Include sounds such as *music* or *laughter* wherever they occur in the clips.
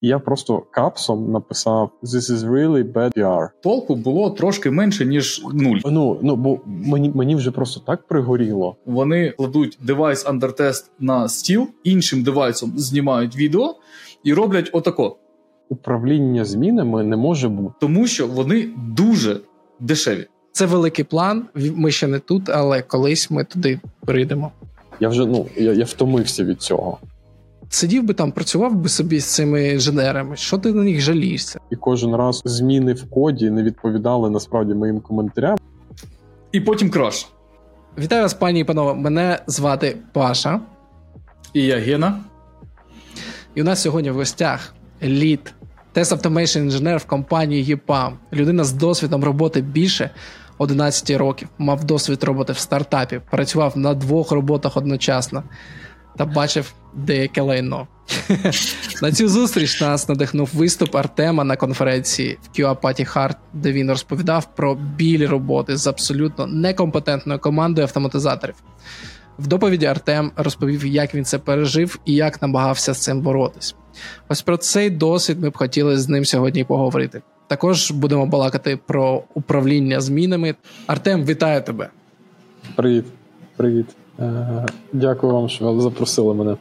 І я просто капсом написав «This is really bad PR». Толку було трошки менше, ніж нуль. Ну, ну бо мені мені вже просто так пригоріло. Вони кладуть девайс under test на стіл, іншим девайсом знімають відео і роблять отако. Управління змінами не може бути. Тому що вони дуже дешеві. Це великий план. Ми ще не тут, але колись ми туди прийдемо. Я вже ну я, я втомився від цього. Сидів би там, працював би собі з цими інженерами. Що ти на них жалієшся? І кожен раз зміни в коді не відповідали насправді моїм коментарям. І потім краш. Вітаю вас, пані і панове. Мене звати Паша. І я Гена. І у нас сьогодні в гостях lead, test automation engineer в компанії EPAM. Людина з досвідом роботи більше 11 років. Мав досвід роботи в стартапі, працював на двох роботах одночасно та бачив деяке лайно. На цю зустріч нас надихнув виступ Артема на конференції в QA Party Hard, де він розповідав про білі роботи з абсолютно некомпетентною командою автоматизаторів. В доповіді Артем розповів, як він це пережив і як намагався з цим боротись. Ось про цей досвід ми б хотіли з ним сьогодні поговорити. Також будемо балакати про управління змінами. Артем, вітаю тебе. Привіт, привіт. Е, Дякую вам, що ви запросили мене.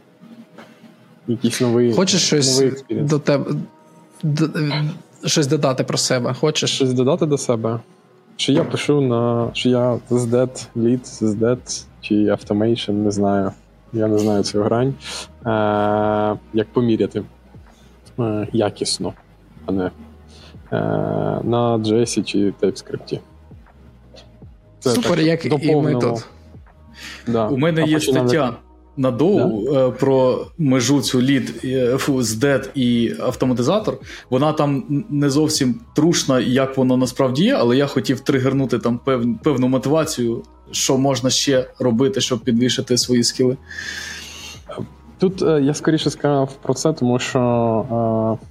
Якийсь новий Хочеш щось новий до тебе д, щось додати про себе? Хочеш щось додати до себе? Що я пишу на що я ZDET, lead, ZDET чи Automation, не знаю. Я не знаю цю грань. Е, Як поміряти е, якісно, а не е, на JS чи TypeScript. Це Супер, як і ми тут. Да. У мене а є стаття на доу да? Е, про межу цю лід з DET і автоматизатор. Вона там не зовсім трушна, як воно насправді є, але я хотів тригернути там пев, певну мотивацію, що можна ще робити, щоб підвищити свої скіли. Тут е, я скоріше сказав про це, тому що е,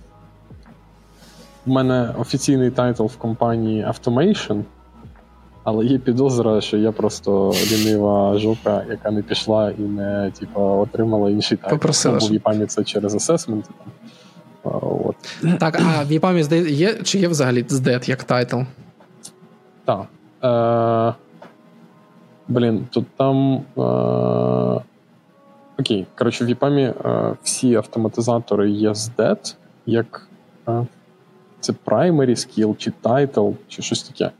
в мене офіційний title в компанії Automation. Але є підозра, що я просто лінива жопа, яка не пішла і не типу, отримала інший title. Попросила. Бо в ЄПАМі це через assessment. От. Так, а в ЄПАМі є, чи є взагалі SDET як title? Так. Е, Блін, тут там. Е, Окей, коротше, в ЄПАМі е, всі автоматизатори є SDET, як е, це primary skill, чи title, чи щось таке.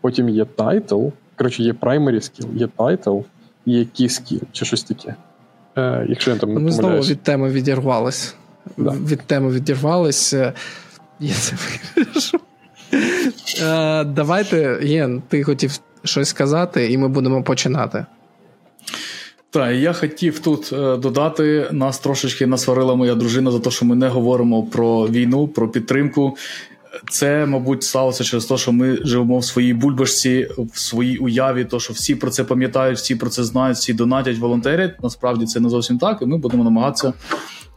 Потім є title. Коротше, є primary skill, є title, є key skill, чи щось таке. Е, Якщо я там не Ми знову від теми відірвались. Да. Від теми відірвались. Я це вирішу. Е, давайте, Ген, ти хотів щось сказати, і ми будемо починати. Так, я хотів тут е, додати, нас трошечки насварила моя дружина за те, що ми не говоримо про війну, про підтримку. Це, мабуть, сталося через те, що ми живемо в своїй бульбашці, в своїй уяві, то що всі про це пам'ятають, всі про це знають, всі донатять, волонтерять. Насправді це не зовсім так, і ми будемо намагатися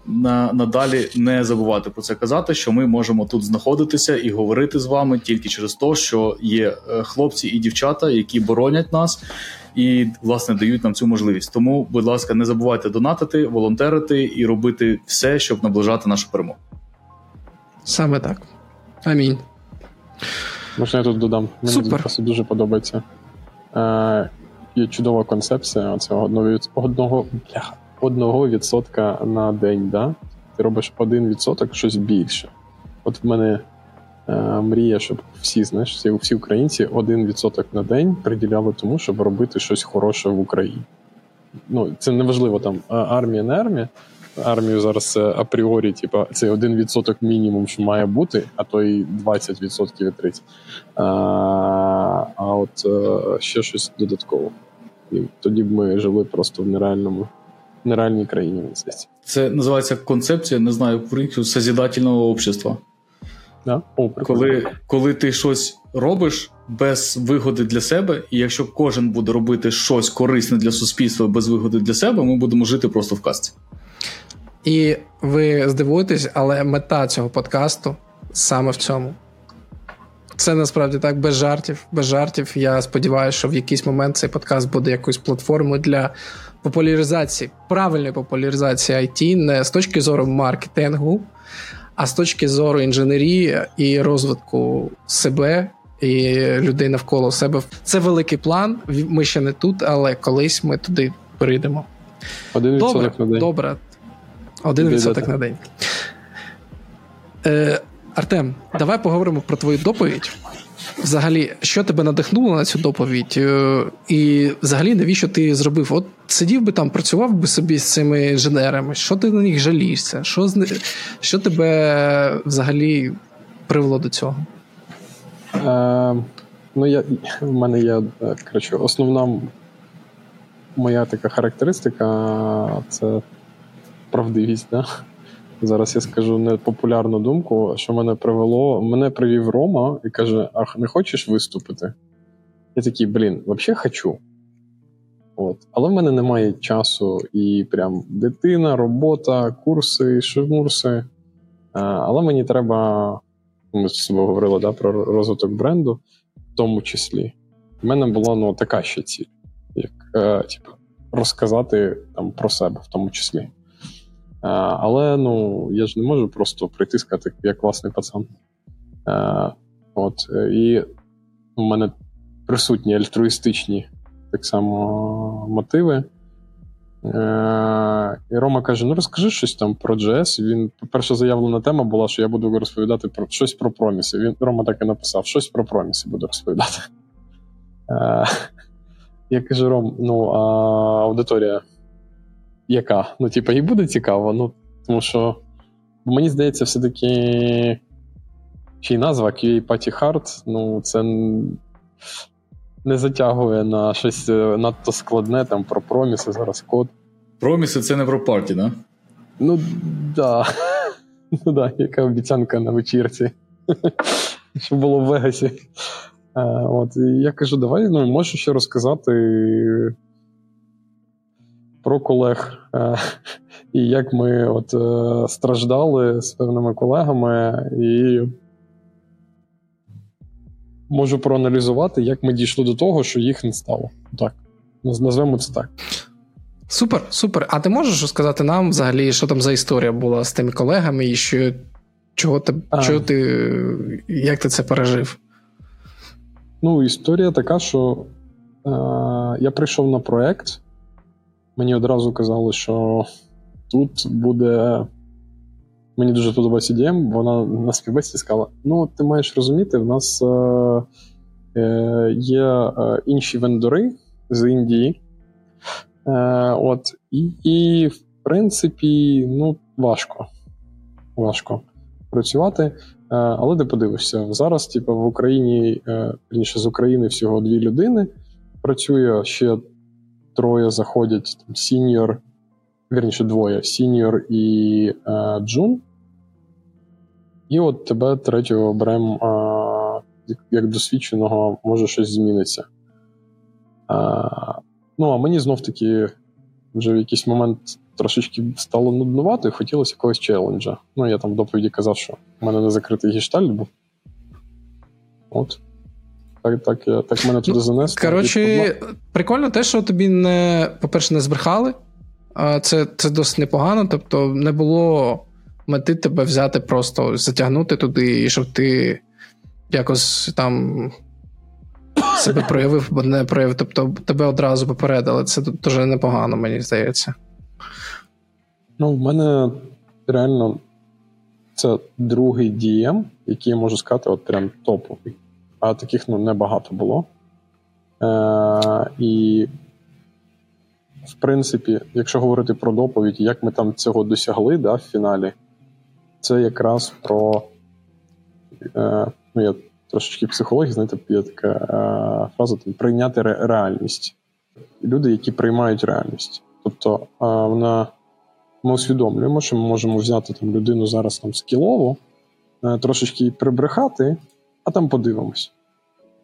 на, надалі не забувати про це казати, що ми можемо тут знаходитися і говорити з вами тільки через те, що є е, хлопці і дівчата, які боронять нас і власне дають нам цю можливість. Тому, будь ласка, не забувайте донатити, волонтерити і робити все, щоб наближати нашу перемогу. Саме так. Амінь. Можна я тут додам. Мені Супер. дуже подобається. Е, Є чудова концепція цього одного одного, бляха, одного відсотка на день. Да? Ти робиш один відсоток щось більше. От в мене е, мрія, щоб всі знаєш, всі, всі українці один відсоток на день приділяли тому, щоб робити щось хороше в Україні. Ну, Це не важливо там армія, не армія армію зараз апріорі, типа це один відсоток мінімум, що має бути, а то й 20% і 30%. А а от е, ще щось додатково. І тоді б ми жили просто в нереальному нереальній країні. Це називається концепція, не знаю, українською созідательного общества. Да? О, коли, коли ти щось робиш без вигоди для себе, і якщо кожен буде робити щось корисне для суспільства без вигоди для себе, ми будемо жити просто в казці. І ви здивуєтесь, але мета цього подкасту саме в цьому. Це насправді так, без жартів. Без жартів. Я сподіваюся, що в якийсь момент цей подкаст буде якоюсь платформою для популяризації, правильної популяризації IT, не з точки зору маркетингу, А з точки зору інженерії і розвитку себе і людей навколо себе, це великий план. Ми ще не тут, але колись ми туди прийдемо. Один Добре, на добре. Один відсоток на день. Е, Артем, давай поговоримо про твою доповідь. Взагалі, що тебе надихнуло на цю доповідь? Е, і взагалі, навіщо ти зробив? От сидів би там, працював би собі з цими інженерами, що ти на них жалієшся? Що що тебе взагалі привело до цього? Е, Ну, я, в мене є е, коротше, основна моя така характеристика це правдивість. Да? Зараз я скажу непопулярну думку, що мене привело. Мене привів Рома і каже: Ах, не хочеш виступити? Я такий, блін, взагалі хочу. От. Але в мене немає часу і прям дитина, робота, курси, шимурси. Але мені треба, ми з собою говорили да, про розвиток бренду, в тому числі. У мене була ну, така ще ціль, як е, типу, розказати там про себе в тому числі. Але ну, я ж не можу просто прийти і сказати, я класний пацан. От, І у мене присутні альтруїстичні так само мотиви. І Рома каже: ну розкажи щось там про JS. Він, перша заявлена тема була, що я буду розповідати про щось про проміси. Він Рома так і написав: щось про проміси буду розповідати. Я кажу: Ром, ну а аудиторія яка? Ну, типу, їй буде цікаво, ну, тому що мені здається, все-таки й назва QA Party Hard, ну, це не затягує на щось е, надто складне, там про проміси, зараз код. Проміси це не про парті, да? Ну, да. *laughs* Ну да, яка обіцянка на вечірці. *laughs* Що було в Вегасі. Е, от, І я кажу, давай ну, можу ще розказати про колег, е, і як ми от е, страждали з певними колегами, і можу проаналізувати, як ми дійшли до того, що їх не стало. Так, назвемо це так. Супер, супер. А ти можеш розказати нам взагалі, що там за історія була з тими колегами, і що чого ти, чого ти як ти це пережив? Ну, історія така, що е, я прийшов на проект, мені одразу казали, що тут буде. Мені дуже подобається DM, вона на співбесіді сказала: ну, ти маєш розуміти, в нас е, е, є е, інші вендори з Індії. Е, от, І, і, в принципі, ну, важко. Важко працювати. Е, але ти подивишся, зараз, типу, в Україні, е, з України всього дві людини. Працює ще троє заходять там, сіньор, вірніше двоє сіньор і е, джун. І от тебе третього беремо е, як досвідченого, може щось зміниться. Е, ну, а мені знов таки вже в якийсь момент трошечки стало нуднувати, хотілося якогось челенджа. Ну, я там в доповіді казав, що в мене не закритий гештальт був. От. Так, так, я, так мене туди занесло. Коротше, прикольно те, що тобі не, по-перше, не збрехали. Це це досить непогано. Тобто, не було мети тебе взяти, просто затягнути туди, і щоб ти якось там себе проявив або не проявив. Тобто тебе одразу попередили. Це дуже непогано, мені здається. Ну, в мене реально це другий DM, який я можу сказати, от прям топовий а таких ну, небагато було. Е, І, в принципі, якщо говорити про доповідь, як ми там цього досягли да, в фіналі, це якраз про. Е, ну, я трошечки психології, знаєте, є така е, фраза там, прийняти ре- реальність. Люди, які приймають реальність. Тобто, е, вона. Ми усвідомлюємо, що ми можемо взяти там людину зараз там скілову, е, трошечки прибрехати, а там подивимось.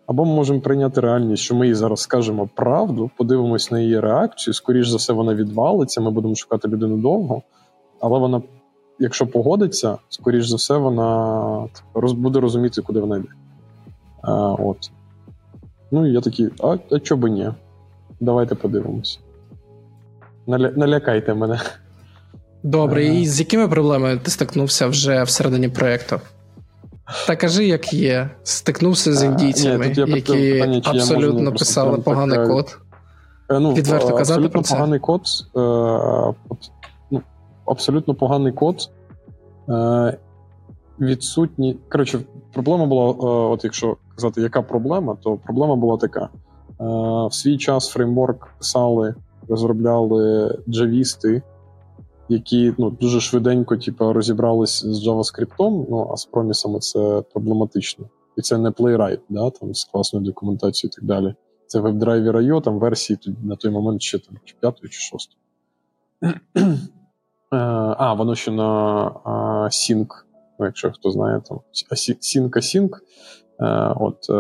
Або ми можемо прийняти реальність, що ми їй зараз скажемо правду, подивимось на її реакцію. Скоріш за все, вона відвалиться. Ми будемо шукати людину довго, але вона, якщо погодиться, скоріш за все, вона буде розуміти, куди вона йде. А, от. Ну і я такий, а а чого би ні? Давайте подивимось. Наля, налякайте мене. Добре, і з якими проблемами ти стикнувся вже всередині проєкту? Та кажи, як є. Стикнувся з індійцями, Ні, тут які питання, абсолютно писали поганий таке- код. Е, Ну, Відверто е, казати абсолютно про це? поганий код. Е, ну, абсолютно поганий код. Е, відсутні. Коротше, проблема була, е, от якщо казати, яка проблема, то проблема була така. Е, в свій час фреймворк писали, розробляли джавісти, які ну, дуже швиденько типу, розібрались з JavaScript, ну, а з промісами це проблематично. І це не Playwright, да, там, з класною документацією і так далі. Це WebDriver IO, там версії на той момент ще там, чи п'ятої, чи шостої. Е, А, воно ще на Sync, ну, якщо хто знає, там Sync Async. Е, От е,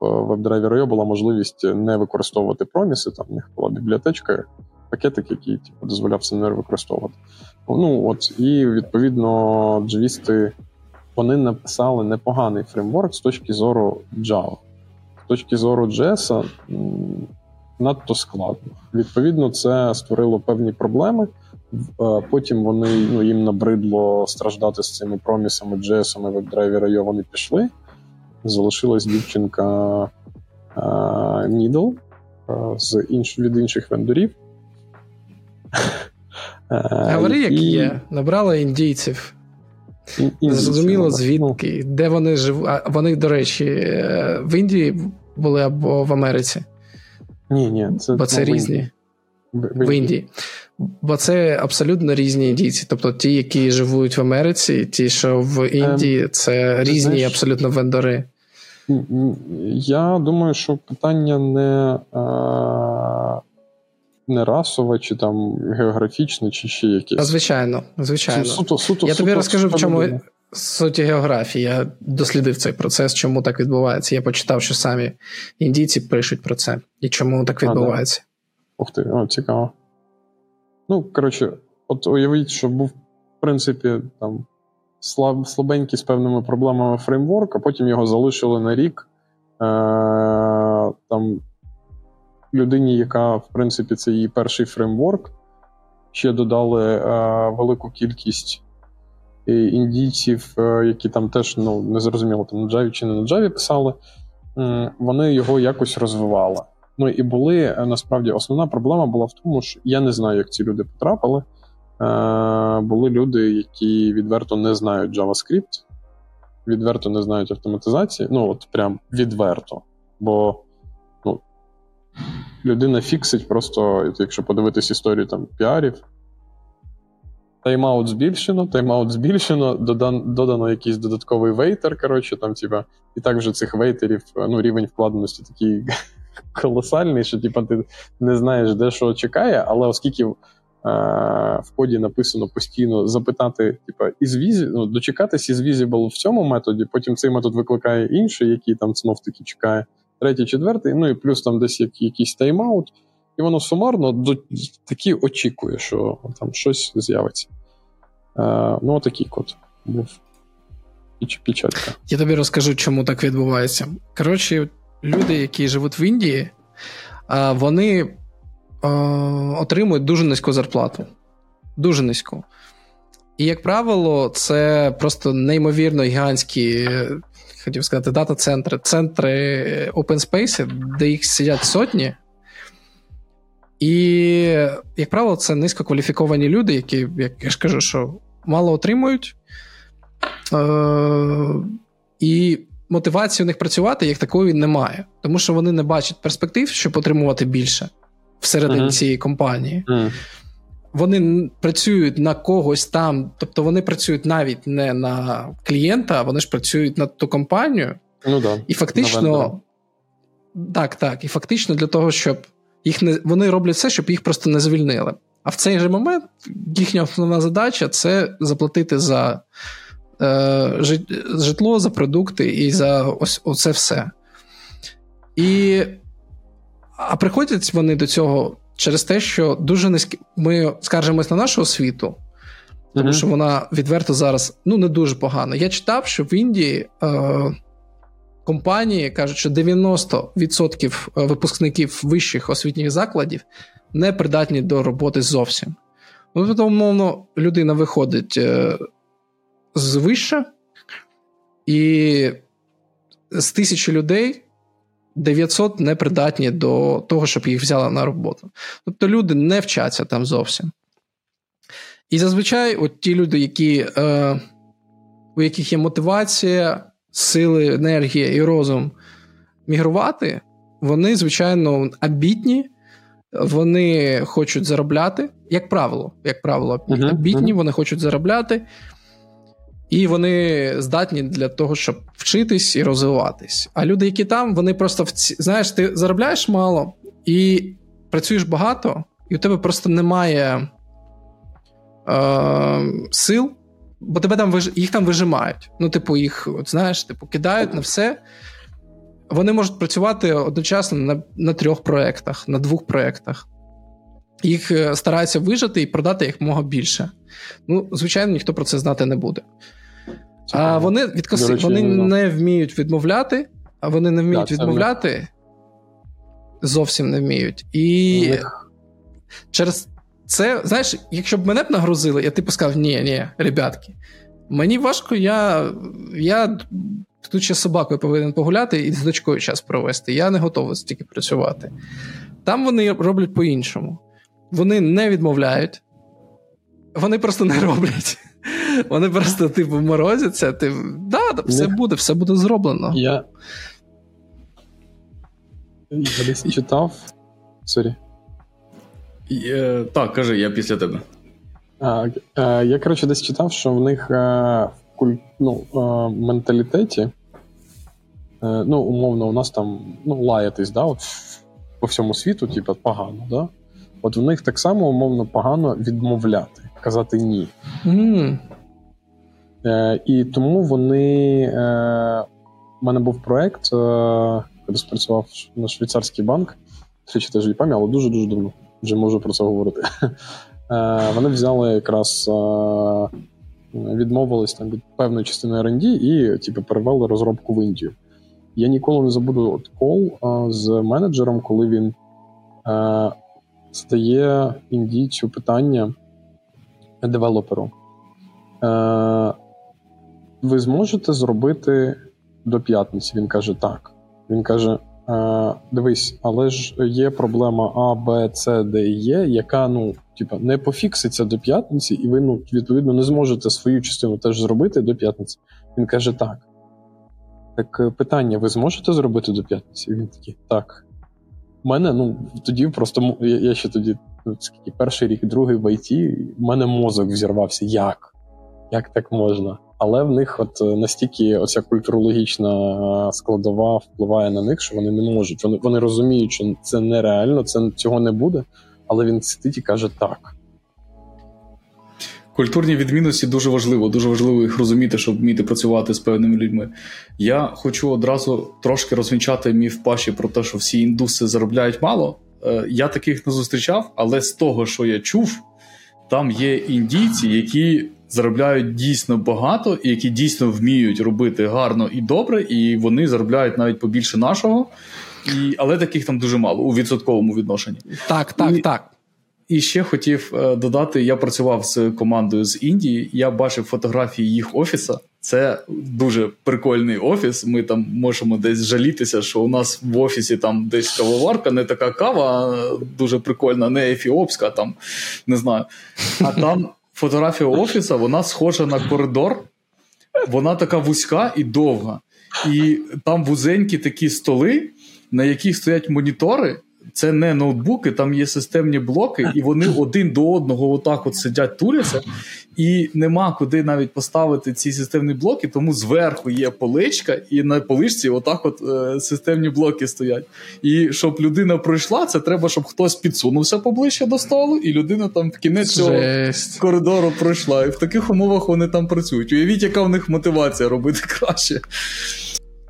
в WebDriver IO була можливість не використовувати проміси, там в них була бібліотечка, пакетик, який типу, дозволяв це використовувати. Ну, от, і відповідно, джавісти вони написали непоганий фреймворк з точки зору Java. З точки зору JS надто складно. Відповідно, це створило певні проблеми. Е, Потім вони ну, їм набридло страждати з цими промісами, JS, WebDriver IO, вони пішли. Залишилась дівчинка е, Needle е, з інш, від інших вендорів. Е, Говори, як і- є. Набрали індійців. і- Зрозуміло, звідки, де вони живуть. А вони, до речі, е, в Індії були або в Америці, Ні, ні, це, бо це ну, різні. В, в Індії. Бо це абсолютно різні індійці. Тобто ті, які живуть в Америці, ті, що в Індії, це різні знаєш- абсолютно вендори. Я думаю, що питання не, е, не расове, чи там географічне, чи ще якесь. Звичайно, звичайно. Суто, суто, Я тобі суто- розкажу, в чому людина. суті географії. Я дослідив цей процес, чому так відбувається. Я почитав, що самі індійці пишуть про це і чому так А, відбувається. Ух ти, о, цікаво. Ну, коротше, от уявіть, що був, в принципі, там слаб, слабенький з певними проблемами фреймворк, а потім його залишили на рік. Е, там людині, яка, в принципі, це її перший фреймворк, ще додали е, велику кількість е, індійців, е, які там теж ну, не зрозуміло, там на Java чи не на Java писали. Вони його якось розвивали. Ну і були насправді основна проблема була в тому, що я не знаю, як ці люди потрапили. Е, були люди, які відверто не знають JavaScript, відверто не знають автоматизації. Ну, от прям відверто. Бо людина фіксить просто, якщо подивитись історію там піарів. Тайм-аут збільшено, тайм-аут збільшено, додан, додано якийсь додатковий waiter. Коротше, там, типа, і так вже цих вейтерів, ну, рівень вкладеності такий *laughs* колосальний, що типа, ти не знаєш, де що чекає, але оскільки е, в коді написано постійно запитати, типа, is visi, ну, дочекатись is visible в цьому методі, потім цей метод викликає інший, який там знов таки чекає, третій, четвертий, ну і плюс там десь як, якийсь тайм-аут, і воно сумарно до, таки очікує, що там щось з'явиться. Е, ну, отакий код був. Печалька. Я тобі розкажу, чому так відбувається. Коротше, люди, які живуть в Індії, вони е, отримують дуже низьку зарплату. Дуже низьку. І, як правило, це просто неймовірно гігантські, е, хотів сказати, дата-центри, центри open space, де їх сидять сотні. І, як правило, це низькокваліфіковані люди, які, як я ж кажу, що мало отримують. Е, і мотивації у них працювати як такої немає, тому що вони не бачать перспектив, щоб отримувати більше всередині Мгм. цієї компанії. Mm. Вони працюють на когось там, тобто вони працюють навіть не на клієнта, вони ж працюють на ту компанію, Ну да. і фактично, так, так, і фактично для того, щоб їх не вони роблять все, щоб їх просто не звільнили. А в цей же момент їхня основна задача це заплатити за е, житло, за продукти і за ось оце все. І, а приходять вони до цього через те, що дуже низькі. Ми скаржимось на нашу освіту, тому Мгм. що вона відверто зараз ну, не дуже погана. Я читав, що в Індії е, компанії кажуть, що 90% випускників вищих освітніх закладів не придатні до роботи зовсім. Ну, тобто, умовно, людина виходить е, з вища, і з тисячі людей 900 не придатні до того, щоб їх взяли на роботу. Тобто люди не вчаться там зовсім. І зазвичай, от ті люди, які, е, у яких є мотивація, сили, енергія і розум мігрувати, вони, звичайно, амбітні, вони хочуть заробляти, як правило, як правило, uh-huh, амбітні, uh-huh. вони хочуть заробляти, і вони здатні для того, щоб вчитись і розвиватись. А люди, які там, вони просто в ці... знаєш, ти заробляєш мало і працюєш багато, і у тебе просто немає е, сил, бо тебе там виж... їх там вижимають. Ну, типу, їх, от знаєш, типу, кидають на все. Вони можуть працювати одночасно на на трьох проєктах, на двох проєктах. Їх е, стараються вижити і продати як мога більше. Ну, звичайно, ніхто про це знати не буде. А вони відкоси, речі, вони не, не вміють відмовляти, а вони не вміють да, відмовляти. Зовсім не вміють. І них... через це, знаєш, якщо б мене б нагрузили, я типу сказав: ні, ні, ребятки, мені важко, я я тут ще з собакою повинен погуляти і з дочкою час провести. Я не готовий стільки працювати. Там вони роблять по-іншому. Вони не відмовляють, вони просто не роблять. Вони просто, типу, морозяться. Ти, да, все буде, все буде зроблено. Я Я десь читав. Sorry. Е, так, кажи, я після тебе. А, е, Я, коротше, десь читав, що в них е, куль... ну, е, менталітеті. Е, ну, умовно, у нас там ну, лаятись, да, от по всьому світу, типу, погано, да? От в них так само умовно погано відмовляти, казати ні. Mm. Е, І тому вони. Е, У мене був проект, е, коли спрацював на швейцарський банк, тричі теж пам'ять, але дуже-дуже давно вже можу про це говорити. *laughs* Е, Вони взяли якраз. Е, Відмовились там від певної частини R&D і типу, перевели розробку в Індію. Я ніколи не забуду от кол з менеджером, коли він е, задає індійцю питання девелоперу. Е, Ви зможете зробити до п'ятниці? Він каже, так. Він каже: е, Дивись, але ж є проблема А, Б, С, Д і Є, яка ну, типу, не пофікситься до п'ятниці, і ви ну, відповідно не зможете свою частину теж зробити до п'ятниці. Він каже, так. Так е, питання: ви зможете зробити до п'ятниці? Він такий, так. У мене, ну, тоді просто я, ще тоді, скільки перший рік, другий в ІТ, в мене мозок взірвався. Як? Як так можна? Але в них от е, настільки оця культурологічна складова впливає на них, що вони не можуть. Вони вони розуміють, що це нереально, це цього не буде, але він сидить і каже так. Культурні відмінності дуже важливо, дуже важливо їх розуміти, щоб вміти працювати з певними людьми. Я хочу одразу трошки розвінчати міф паші про те, що всі індуси заробляють мало. Е, я таких не зустрічав, але з того, що я чув, там є індійці, які заробляють дійсно багато, і які дійсно вміють робити гарно і добре, і вони заробляють навіть побільше нашого. І, Але таких там дуже мало у відсотковому відношенні. Так, так, і, так. І ще хотів е, додати: я працював з командою з Індії, я бачив фотографії їх офіса. Це дуже прикольний офіс. Ми там можемо десь жалітися, що у нас в офісі там десь кавоварка, не така кава, дуже прикольна, не ефіопська, там не знаю. А там фотографія офіса, вона схожа на коридор, вона така вузька і довга. І там вузенькі такі столи, на яких стоять монітори. Це не ноутбуки, там є системні блоки, і вони *laughs* один до одного отак от сидять, туляться, і нема куди навіть поставити ці системні блоки, тому зверху є поличка, і на поличці отак от е, системні блоки стоять. І щоб людина пройшла, це треба, щоб хтось підсунувся поближче до столу, і людина там в кінець цього коридору пройшла. І в таких умовах вони там працюють. Уявіть, яка в них мотивація робити *laughs* краще.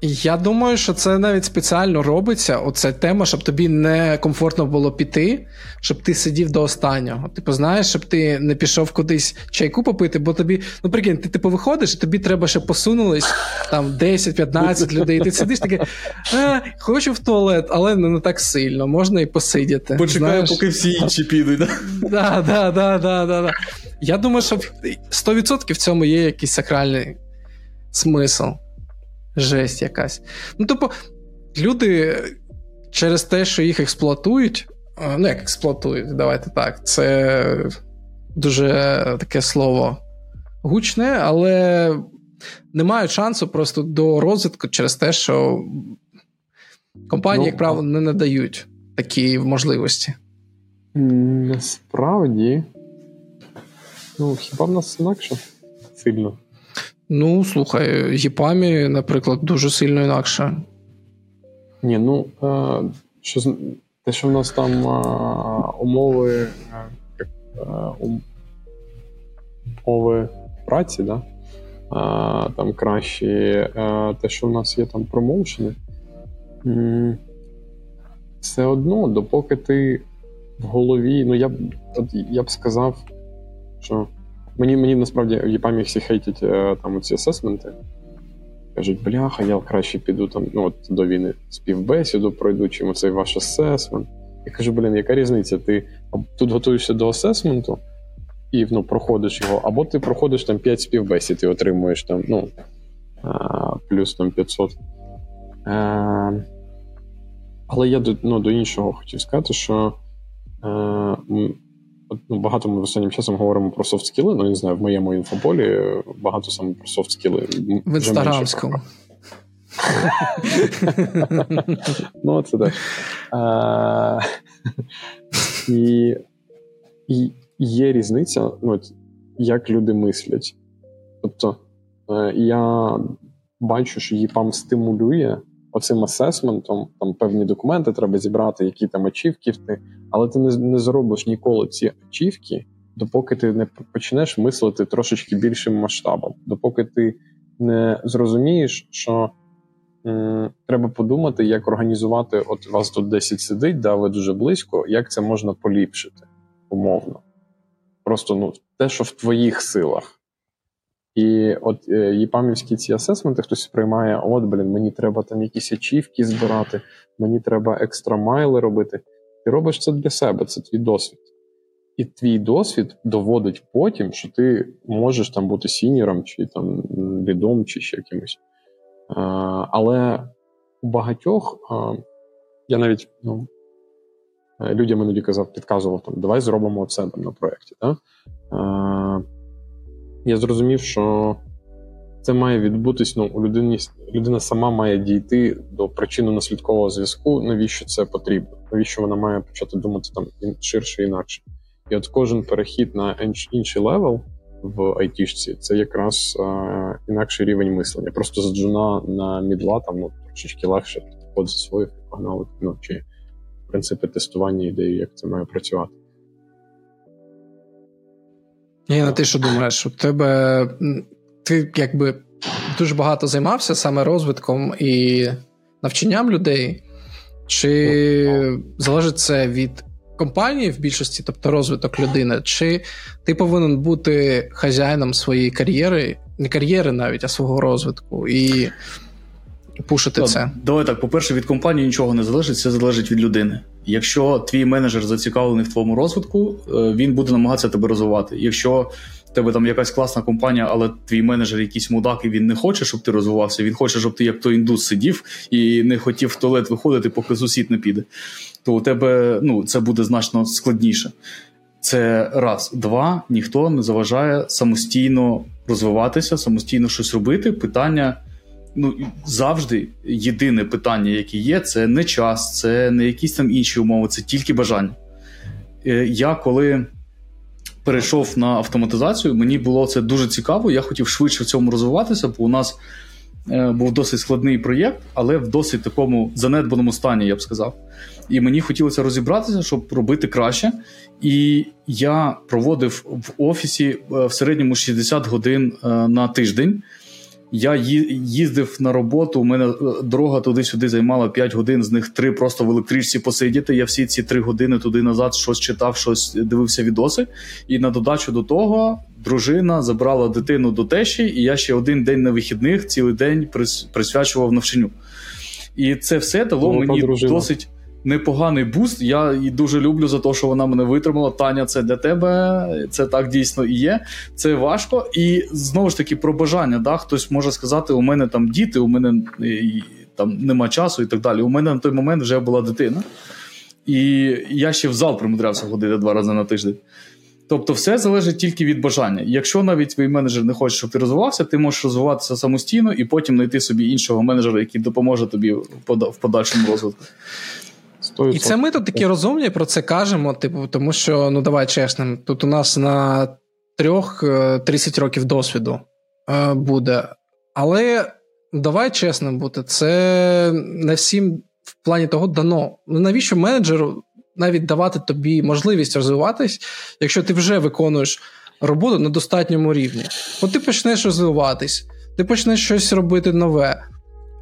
Я думаю, що це навіть спеціально робиться. Оця тема, щоб тобі не комфортно було піти, щоб ти сидів до останнього. Типу, знаєш, щоб ти не пішов кудись чайку попити, бо тобі, ну прикинь, ти типу виходиш, і тобі треба, щоб посунулись там 10-15 людей. І ти сидиш такий, хочу в туалет, але не, не так сильно, можна і посидіти. Почекаю, поки всі інші підуть. Да? Да, да, да, да, да, да. Я думаю, що 100% в цьому є якийсь сакральний смисл. Жесть якась. Ну, тобто, люди через те, що їх експлуатують, е, ну, як експлуатують, давайте так, це дуже таке слово гучне, але не мають шансу просто до розвитку через те, що компанії, Ну, як правило, не надають такі можливості. Насправді. Ну, хіба в нас інакше? Сильно. Ну, слухай, Єпамі, наприклад, дуже сильно інакше. Ні, ну е, що, те, що в нас там е, умови, е, умови праці, да? там кращі, те, що в нас є там промоушени, все одно, допоки ти в голові, ну я я б сказав, що мені, мені насправді в Єпамі всі хейтять е, там оці асесменти. Кажуть, бляха, я краще піду там, ну от до війни співбесіду пройду, чим оцей ваш асесмент. Я кажу, блін, яка різниця? Ти тут готуєшся до асесменту і ну, проходиш його, або ти проходиш там 5 співбесід і отримуєш там, ну, а, плюс там 500. А, але я до, ну, до іншого хотів сказати, що е, от, ну, багато ми останнім часом говоримо про софт скіли, ну, я не знаю, в моєму інфополі багато саме про софт скіли. В інстаграмському. Ну, це так. І і є різниця, ну, як люди мислять. Тобто, е, я бачу, що ЄПАМ стимулює оцим асесментом, там певні документи треба зібрати, які там ачівки ти, але ти не, не зробиш ніколи ці ачівки, допоки ти не почнеш мислити трошечки більшим масштабом, допоки ти не зрозумієш, що м, треба подумати, як організувати. От вас тут 10 сидить, да, ви дуже близько, як це можна поліпшити умовно. Просто ну, те, що в твоїх силах. І от е, єпамівські ці асесменти хтось приймає: от, блін, мені треба там якісь ачівки збирати, мені треба екстра майли робити. Ти робиш це для себе, це твій досвід. І твій досвід доводить потім, що ти можеш там бути сініром, чи там лідом, чи ще якимось. А, але у багатьох я навіть ну, людям іноді казав, підказував там, давай зробимо це там на проєкті. Я зрозумів, що це має відбутись. Ну, у людини людина сама має дійти до причинно-наслідкового зв'язку. Навіщо це потрібно? Навіщо вона має почати думати там ширше інакше? І от кожен перехід на інший level в айтішці це якраз е, інакший рівень мислення. Просто з джуна на мідла там ну, трошечки легше підход засвоїв погнали. Ну, чи принципи тестування ідеї, як це має працювати. Ні, ти що думаєш? У тебе ти якби дуже багато займався саме розвитком і навчанням людей, чи залежить це від компанії в більшості, тобто розвиток людини, чи ти повинен бути хазяїном своєї кар'єри, не кар'єри навіть, а свого розвитку, і пушити Так, це? Давай так, по-перше, від компанії нічого не залежить, це залежить від людини. Якщо твій менеджер зацікавлений в твоєму розвитку, е, він буде намагатися тебе розвивати. Якщо тебе там якась класна компанія, але твій менеджер якийсь мудак, і він не хоче, щоб ти розвивався, він хоче, щоб ти як той індус сидів і не хотів в туалет виходити, поки сусід не піде, то у тебе ну, це буде значно складніше. Це раз. Два, ніхто не заважає самостійно розвиватися, самостійно щось робити. Питання ну завжди єдине питання, яке є, це не час, це не якісь там інші умови, це тільки бажання. Е, Я коли перейшов на автоматизацію, мені було це дуже цікаво. Я хотів швидше в цьому розвиватися, бо у нас е, був досить складний проєкт, але в досить такому занедбаному стані, я б сказав. І мені хотілося розібратися, щоб робити краще. І я проводив в офісі е, в середньому 60 годин е, на тиждень. Я їздив на роботу, у мене е, дорога туди-сюди займала 5 годин, з них 3 просто в електричці посидіти. Я всі ці 3 години туди назад щось читав, щось дивився відоси. І на додачу до того дружина забрала дитину до тещі, і я ще один день на вихідних цілий день присвячував навчанню. І це все дало ну, мені дружина. досить непоганий буст. Я її дуже люблю за те, що вона мене витримала. Таня, це для тебе. Це так дійсно і є. Це важко. І знову ж таки про бажання. Да? Хтось може сказати: у мене там діти, у мене там нема часу і так далі. У мене на той момент вже була дитина. І я ще в зал примудрявся ходити два рази на тиждень. Тобто, все залежить тільки від бажання. Якщо навіть твій менеджер не хоче, щоб ти розвивався, ти можеш розвиватися самостійно і потім знайти собі іншого менеджера, який допоможе тобі в подальшому розвитку. 100%. І це ми тут такі розумні про це кажемо, типу, тому що, ну давай чесним, тут у нас на трьох 30 е, років досвіду е, буде. Але давай чесним бути, це не всім в плані того дано. Ну навіщо менеджеру навіть давати тобі можливість розвиватись, якщо ти вже виконуєш роботу на достатньому рівні? От ти почнеш розвиватись, ти почнеш щось робити нове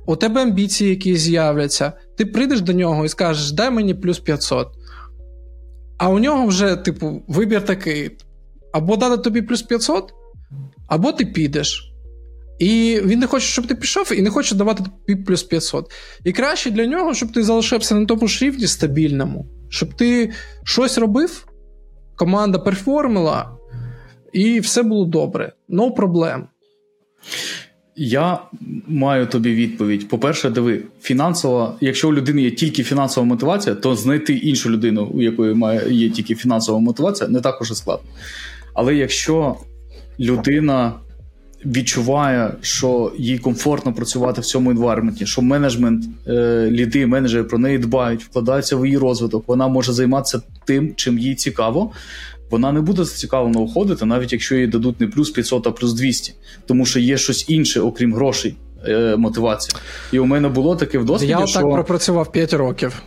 у тебе амбіції якісь з'являться, ти прийдеш до нього і скажеш, дай мені плюс 500. А у нього вже, типу, вибір такий: або дати тобі плюс 500, або ти підеш. І він не хоче, щоб ти пішов, і не хоче давати тобі плюс 500. І краще для нього, щоб ти залишився на тому ж рівні стабільному, щоб ти щось робив, команда перформила, і все було добре. No проблем. Я маю тобі відповідь. По-перше, диви, фінансова, якщо у людини є тільки фінансова мотивація, то знайти іншу людину, у якої має є тільки фінансова мотивація, не так уже складно. Але якщо людина відчуває, що їй комфортно працювати в цьому інвайрменті, що менеджмент, е, ліди, менеджери про неї дбають, вкладаються в її розвиток, вона може займатися тим, чим їй цікаво вона не буде зацікавлена уходити, навіть якщо їй дадуть не плюс 500, а плюс 200, тому що є щось інше, окрім грошей, е, мотивація. І у мене було таке в досвіді, Я що... так пропрацював 5 років.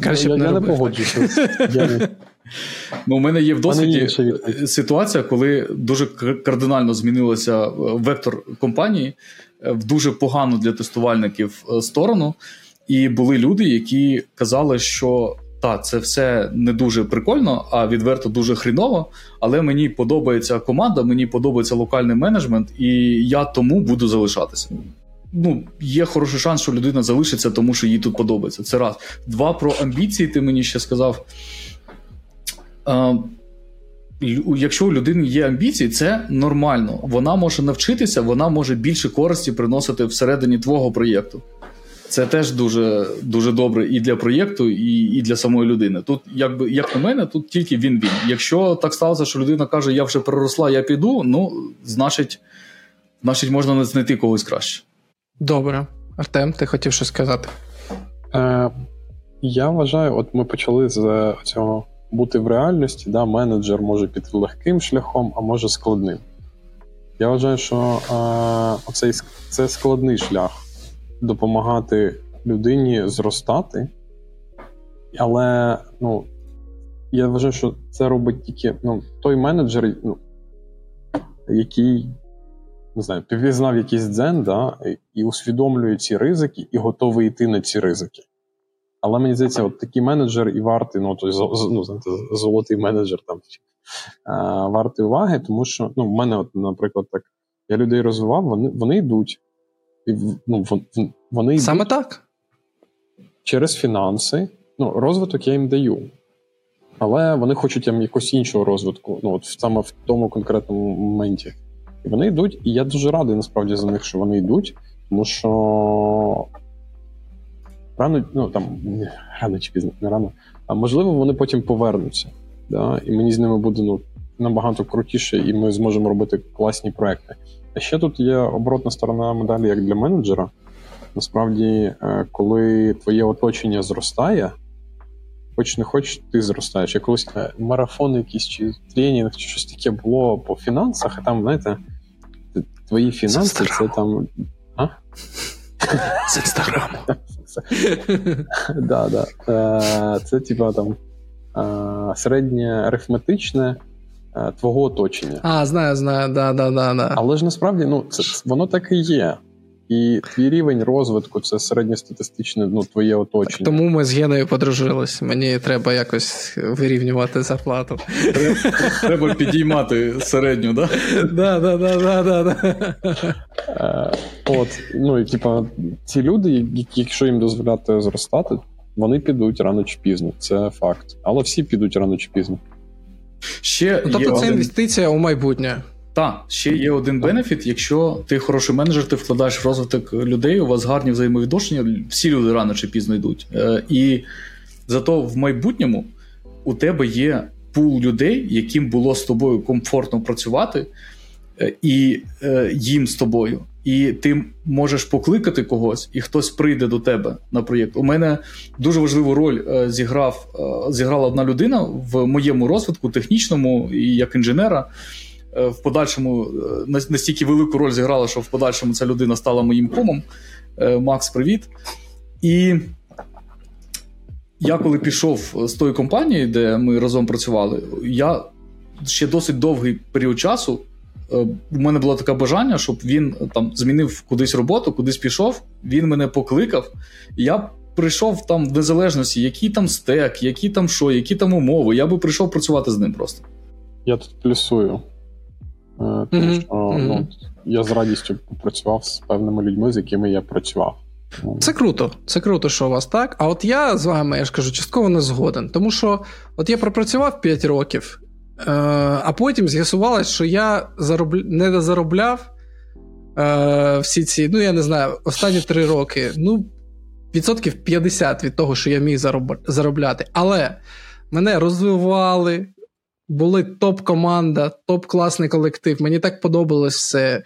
Краще я, не, я не погоджуюся. *laughs* Ну, У мене є в досвіді ситуація, коли дуже кардинально змінилося е, вектор компанії е, в дуже погану для тестувальників е, сторону. І були люди, які казали, що та, це все не дуже прикольно, а відверто дуже хріново. Але мені подобається команда, мені подобається локальний менеджмент, і я тому буду залишатися. Ну, є хороший шанс, що людина залишиться, тому що їй тут подобається. Це раз. Два про амбіції, ти мені ще сказав. А, Якщо у людини є амбіції, це нормально. Вона може навчитися, вона може більше користі приносити всередині твого проєкту. Це теж дуже дуже добре і для проєкту, і і для самої людини. Тут, якби як на мене, тут тільки він він. Якщо так сталося, що людина каже, я вже переросла, я піду, ну значить, значить, можна не знайти когось краще. Добре, Артем, ти хотів щось сказати? Е, Я вважаю, от ми почали з цього бути в реальності. Да, Менеджер може піти легким шляхом, а може складним. Я вважаю, що е, оцей це складний шлях допомагати людині зростати, але ну, я вважаю, що це робить тільки ну, той менеджер, ну, який не знаю, півзнав якийсь дзен, да, і усвідомлює ці ризики, і готовий йти на ці ризики. Але мені здається, от такий менеджер і вартий, ну, той, ну, знаєте, золотий менеджер там вартий уваги, тому що ну, в мене, от, наприклад, так, я людей розвивав, вони вони йдуть. Ну, вони Саме так. Через фінанси. Ну, розвиток я їм даю. Але вони хочуть там якогось іншого розвитку, ну, от саме в тому конкретному моменті. І вони йдуть, і я дуже радий насправді за них, що вони йдуть, тому що рано, ну там рано чи пізно, не рано, а можливо, вони потім повернуться. Да? І мені з ними буде ну, набагато крутіше, і ми зможемо робити класні проекти. А ще тут є оборотна сторона медалі як для менеджера. Насправді, е, коли твоє оточення зростає, хоч не хоч ти зростаєш. Я колись е, марафон якийсь чи тренінг, чи щось таке було по фінансах, а там, знаєте, твої фінанси це, там. А? З інстаграму. *laughs* Да, да. Е, це, типа, там середнє арифметичне твого оточення. А, знаю, знаю, да, да, да, да. Але ж насправді ну, це, воно так і є. І твій рівень розвитку це середньостатистичне ну, твоє оточення. Тому ми з Геною подружились. Мені треба якось вирівнювати зарплату. Треба підіймати середню, да? Да, да, да, да, да, да. Е, От, ну і типа, ці люди, якщо їм дозволяти зростати, вони підуть рано чи пізно. Це факт. Але всі підуть рано чи пізно. Ще Ну, Тобто це один... інвестиція у майбутнє. Так, ще є один бенефіт. Якщо ти хороший менеджер, ти вкладаєш в розвиток людей, у вас гарні взаємовідношення, всі люди рано чи пізно йдуть. Е, І зато в майбутньому у тебе є пул людей, яким було з тобою комфортно працювати, е, і е, їм з тобою. І ти можеш покликати когось, і хтось прийде до тебе на проєкт. У мене дуже важливу роль е, зіграв, е, зіграла одна людина в моєму розвитку, технічному і як інженера. Е, В подальшому настільки велику роль зіграла, що в подальшому ця людина стала моїм комом. Макс, привіт. І я коли пішов з тої компанії, де ми разом працювали, я ще досить довгий період часу. Е, У мене було таке бажання, щоб він е, там змінив кудись роботу, кудись пішов. Він мене покликав. І я прийшов там в незалежності, який там стек, які там що, які там умови. Я би прийшов працювати з ним просто. Я тут плюсую. Е, Тому Мгм, що мгм. ну, я з радістю попрацював з певними людьми, з якими я працював. Ну, Це круто, це круто, що у вас так. А от я з вами, я ж кажу, частково не згоден. Тому що от я пропрацював 5 років, е, а потім з'ясувалось, що я заробля... не заробляв е, всі ці, ну я не знаю, останні 3 роки. Ну, відсотків 50 від того, що я міг зароб... заробляти. Але мене розвивали. Були топ-команда, топ-класний колектив. Мені так подобалось все.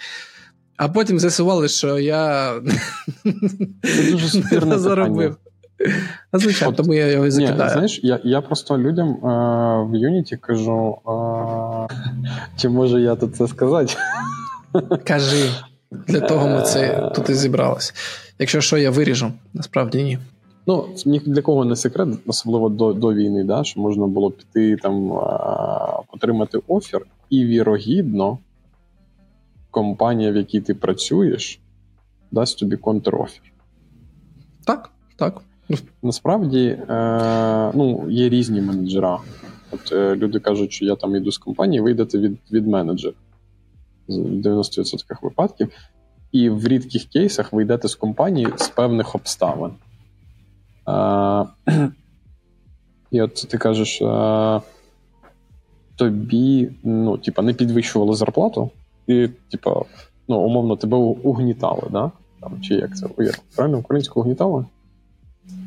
А потім з'ясували, що я дуже *laughs* не заробив. А звичайно, От, тому я його і Ні, закидаю. знаєш, я, я просто людям е, в Unity кажу, е, чи можу я тут це сказати? Кажи, для того ми це тут і зібралися. Якщо що, я виріжу, насправді ні. Ну, ні для кого не секрет, особливо до, до війни, да, що можна було піти там отримати офер, і вірогідно компанія, в якій ти працюєш, дасть тобі контрофер. Так, так. Насправді, е, ну, є різні менеджера. От е, люди кажуть, що я там йду з компанії, ви йдете від, від менеджера в 90% випадків. І в рідких кейсах ви йдете з компанії з певних обставин. Е, і от ти кажеш, е, тобі ну, типа, не підвищували зарплату, і, типа, ну, умовно, тебе угнітали, да? Там, чи як це? Правильно українською угнітали?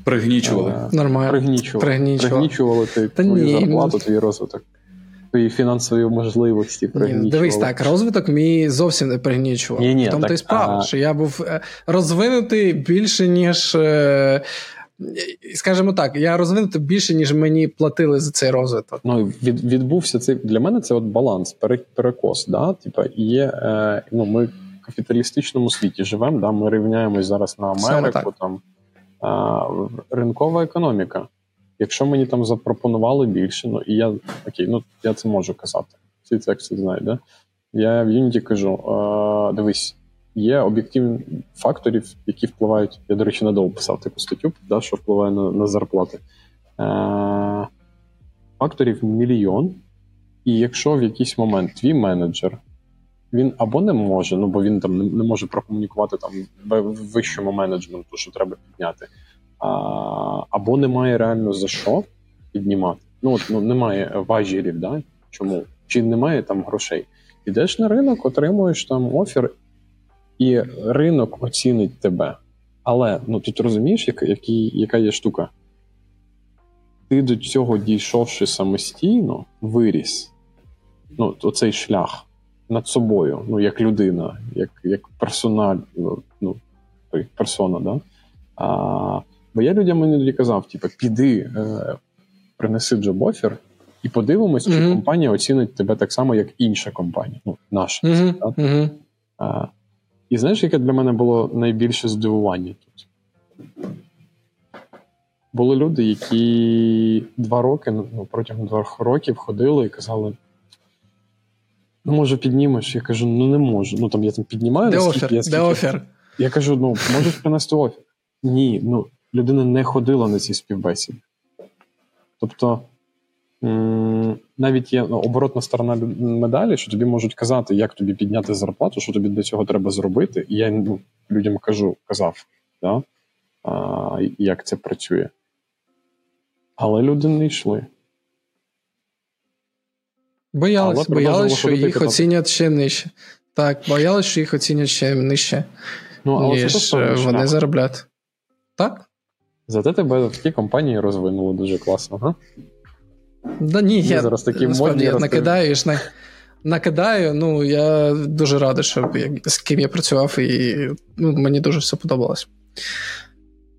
Пригнічували. Е, Нормально. Пригнічували. Пригнічували. Пригнічували ти Та твою ні, зарплату, ну- твій розвиток, твої фінансові можливості пригнічували. ну, дивись так, розвиток мій зовсім не пригнічував. Ні, ні, В тому так, то й справа, а- що я був е, розвинутий більше, ніж. е, Скажімо так, я розвинутий більше, ніж мені платили за цей розвиток. Ну, від, відбувся цей для мене це от баланс, перекос. Да? Типа, є, е, ну, ми в капіталістичному світі живемо, да? ми рівняємось зараз на Саме Америку, там, а, ринкова економіка. Якщо мені там запропонували більше, ну і я окей, ну я це можу казати. Всі це знають, да? Я в Unity кажу: е, дивись, є об'єктивні факторів, які впливають. Я, до речі, надовго писав таку статтю, да, що впливає на, на зарплати. Е, факторів мільйон. І якщо в якийсь момент твій менеджер він або не може, ну бо він там не, не може прокомунікувати там вищому менеджменту, що треба підняти, а, або немає реально за що піднімати. Ну от ну немає важілів, да? Чому? Чи немає там грошей? Ідеш на ринок, отримуєш там офер, і ринок оцінить тебе. Але ну тут розумієш, яка, яка є штука? Ти до цього дійшовши самостійно, виріс. Ну, оцей шлях над собою, ну, як людина, як, як персональ, ну, ну, як персона, да? А, бо я людям іноді казав: типу, піди, е, принеси джоб-офер, і подивимось, чи Мгм. компанія оцінить тебе так само, як інша компанія, ну, наша. Угу, так? угу. А, і знаєш, яке для мене було найбільше здивування тут? Були люди, які два роки, ну протягом двох років ходили і казали: ну може піднімеш. Я кажу, ну не можу. Ну там я там піднімаю Де офер? я Де скільки- офер? Я кажу: ну можеш принести офер. Ні, ну людина не ходила на ці співбесіди. Тобто навіть є ну, оборотна сторона медалі, що тобі можуть казати, як тобі підняти зарплату, що тобі для цього треба зробити. І я ну, людям кажу, казав, да? а, як це працює. Але люди не йшли. Боялись, Але боялись, що їх катати. оцінять ще нижче. Так, боялись, що їх оцінять ще нижче, Ну, але ніж теж е, вони заробляють. Так? Зате тебе такі компанії розвинули дуже класно, га? Да ні, я зараз такі насправді я накидаю, і ж на, накидаю. Ну, я дуже радий, що я- з ким я працював, і ну, мені дуже все подобалось.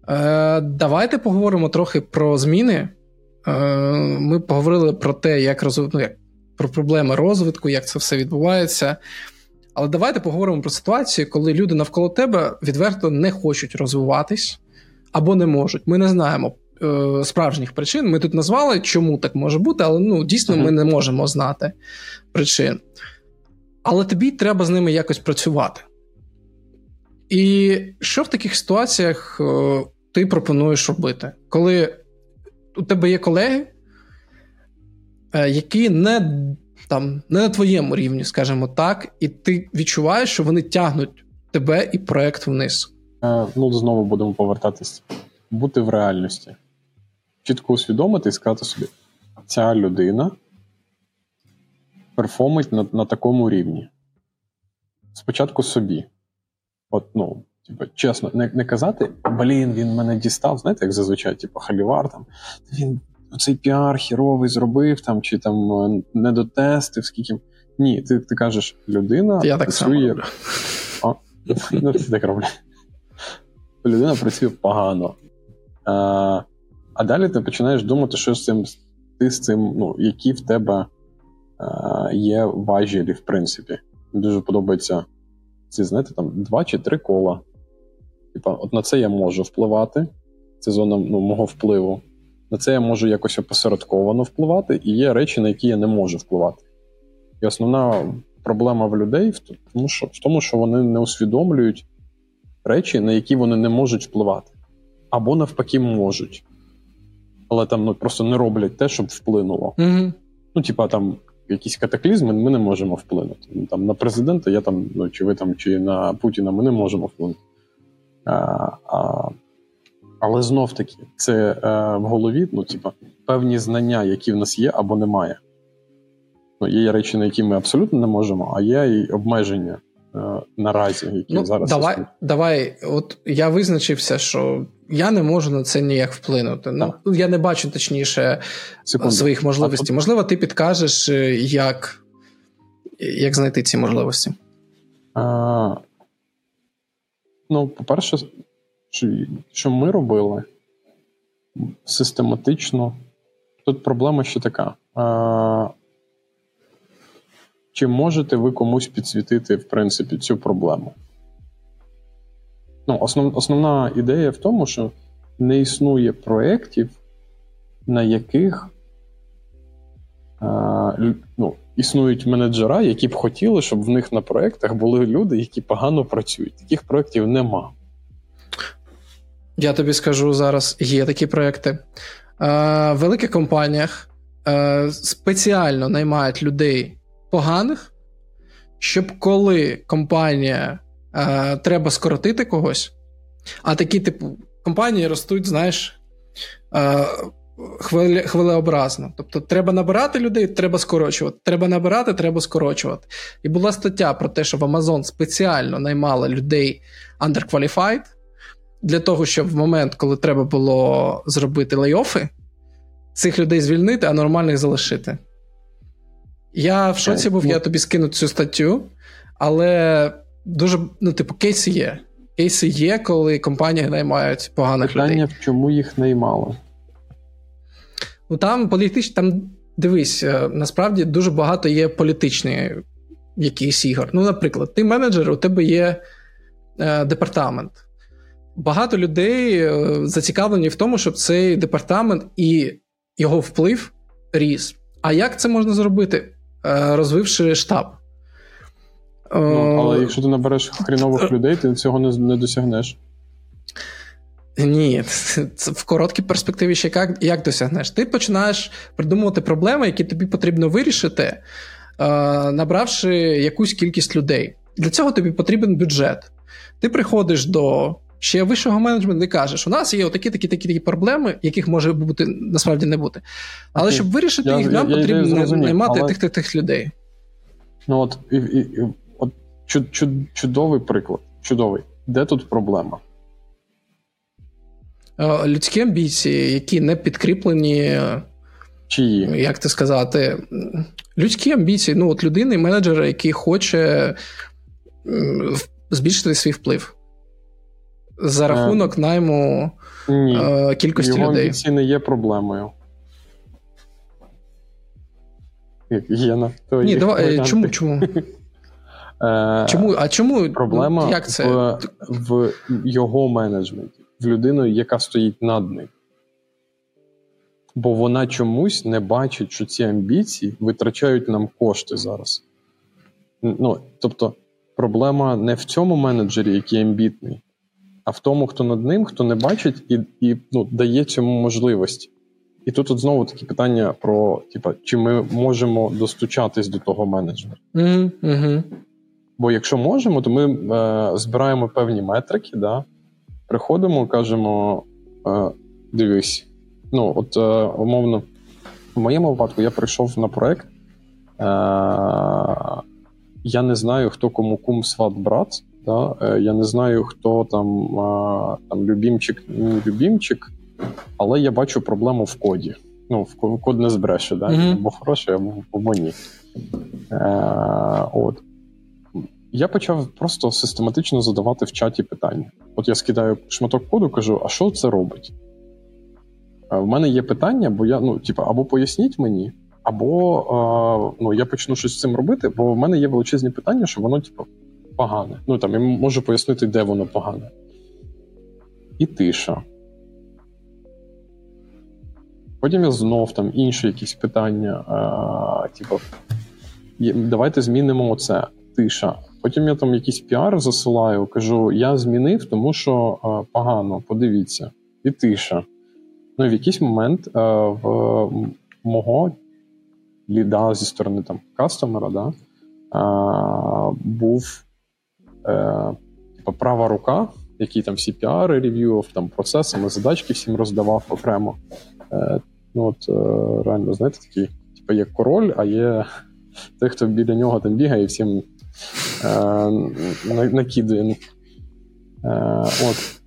Е, давайте поговоримо трохи про зміни. Е, ми поговорили про те, як розв... ну, як, про проблеми розвитку, як це все відбувається. Але давайте поговоримо про ситуацію, коли люди навколо тебе відверто не хочуть розвиватись або не можуть. Ми не знаємо е, справжніх причин. Ми тут назвали, чому так може бути, але ну, дійсно ми не можемо знати причин. Але тобі треба з ними якось працювати. І що в таких ситуаціях е, ти пропонуєш робити? Коли у тебе є колеги, які не, там, не на твоєму рівні, скажімо так, і ти відчуваєш, що вони тягнуть тебе і проект вниз. Е, ну, знову будемо повертатись. Бути в реальності. Чітко усвідомити і сказати собі: ця людина перформить на, на такому рівні. Спочатку собі. От, ну, типу, чесно, не, не казати, блін, він мене дістав, знаєте, як зазвичай, типу, халівар там, він цей піар хіровий зробив там, чи там е, не дотестив, скільки. Ні, ти, ти кажеш, людина Я так само працює. Ну, всі так роблять. Людина працює погано. А, а далі ти починаєш думати, що з цим ти з цим, ну, які в тебе а, є важелі, в принципі. Мені дуже подобається ці, знаєте, там два чи три кола. Типа, от на це я можу впливати. Це зона ну, мого впливу. На це я можу якось опосередковано впливати, і є речі, на які я не можу впливати. І основна проблема в людей в тому, що, в тому, що вони не усвідомлюють речі, на які вони не можуть впливати. Або навпаки можуть. Але там ну, просто не роблять те, щоб вплинуло. Угу. Ну, типа там якісь катаклізми ми не можемо вплинути. Ну, Там, на президента, я там, ну, чи ви там, чи на Путіна ми не можемо вплинути. А, а, але знов таки, це е, в голові, ну, типа, певні знання, які в нас є або немає. Ну, є речі, на які ми абсолютно не можемо, а є і обмеження е, наразі, які Ну, зараз давай, існують. давай, от я визначився, що я не можу на це ніяк вплинути. Ну, я не бачу точніше Секунду. своїх можливостей. А, Можливо, ти підкажеш, е, як, як знайти ці можливості. А, ну, по-перше, що, ми робили систематично. Тут проблема ще така. А, чи можете ви комусь підсвітити, в принципі, цю проблему? Ну, основ, основна ідея в тому, що не існує проєктів, на яких а, ну, існують менеджера, які б хотіли, щоб в них на проєктах були люди, які погано працюють. Таких проєктів нема. Я тобі скажу зараз: є такі проекти. Е, в великих компаніях е, спеціально наймають людей поганих, щоб коли компанія е, треба скоротити когось, а такі, типу, компанії ростуть, знаєш, хвиле, хвилеобразно. Тобто, треба набирати людей, треба скорочувати. Треба набирати, треба скорочувати. І була стаття про те, що в Amazon спеціально наймали людей underqualified, для того, щоб в момент, коли треба було зробити лейофи, цих людей звільнити, а нормальних залишити. Я в шоці був, я тобі скину цю статтю, але дуже, ну, типу, кейси є. Кейси є, коли компанії наймають поганих Питання, людей. в чому їх наймали? Ну там політич, там дивись, е, насправді дуже багато є політичні якісь ігор. Ну, наприклад, ти менеджер, у тебе є е, департамент. Багато людей е, зацікавлені в тому, щоб цей департамент і його вплив ріс. А як це можна зробити, е, розвивши штаб? Ну, але якщо ти набереш хрінових людей, ти цього не, не досягнеш. Ні, *laughs* це в короткій перспективі ще як як досягнеш? Ти починаєш придумувати проблеми, які тобі потрібно вирішити, е, набравши якусь кількість людей. Для цього тобі потрібен бюджет. Ти приходиш до ще вищого менеджменту і кажеш: у нас є отакі такі такі такі проблеми, яких може бути насправді не бути. Але Окей. щоб вирішити Я- їх, нам я потрібно зрозумів, наймати але- тих тих тих людей. Ну от, і, і, і, от чу, чу, чудовий приклад. Чудовий. Де тут проблема? Е, Людські амбіції, які не підкріплені. Чиї? як це сказати, людські амбіції. Ну, от людини, менеджера, який хоче збільшити свій вплив за рахунок найму Ні. е, кількості Його людей. амбіції не є проблемою. Є Ні, давай, е, чому? Чому? *laughs* Е, Чому? А чому? Проблема ну, як це? В, в його менеджменті, в людину, яка стоїть над ним. Бо вона чомусь не бачить, що ці амбіції витрачають нам кошти зараз. Ну, тобто, проблема не в цьому менеджері, який амбітний, а в тому, хто над ним, хто не бачить і, і ну, дає цьому можливості. І тут от знову такі питання про, типа, чи ми можемо достучатись до того менеджера. Угу, угу. Бо якщо можемо, то ми е, збираємо певні метрики, да? приходимо, кажемо: е, дивись, ну, от е, умовно, в моєму випадку я прийшов на проект. Е, я не знаю, хто кому кум сват брат. Да? Е, я не знаю, хто там, там любімчик, не любімчик, але я бачу проблему в коді. Ну, в код не збреше, да? Мгм. або хороший, або, або ні. Е, от. Я почав просто систематично задавати в чаті питання. От я скидаю шматок коду, кажу: а що це робить? Е, В мене є питання, бо я, ну, типу, або поясніть мені, або е, ну, я почну щось з цим робити, бо в мене є величезні питання, що воно, типу, погане. Ну там я можу пояснити, де воно погане. І тиша. Потім я знов там інші якісь питання, е, типу, давайте змінимо оце. Тиша. Потім я там якийсь піар засилаю, кажу: я змінив, тому що е, погано, подивіться. І тиша. Ну, в якийсь момент е, в мого ліда зі сторони там кастомера, да, е, був е, типу, права рука, який там всі піари рев'ював, там процесами, задачки всім роздавав окремо. Е, ну, от е, реально, знаєте, такий, типу, є король, а є *laughs* той, хто біля нього там бігає і всім е, накидує. Е, от.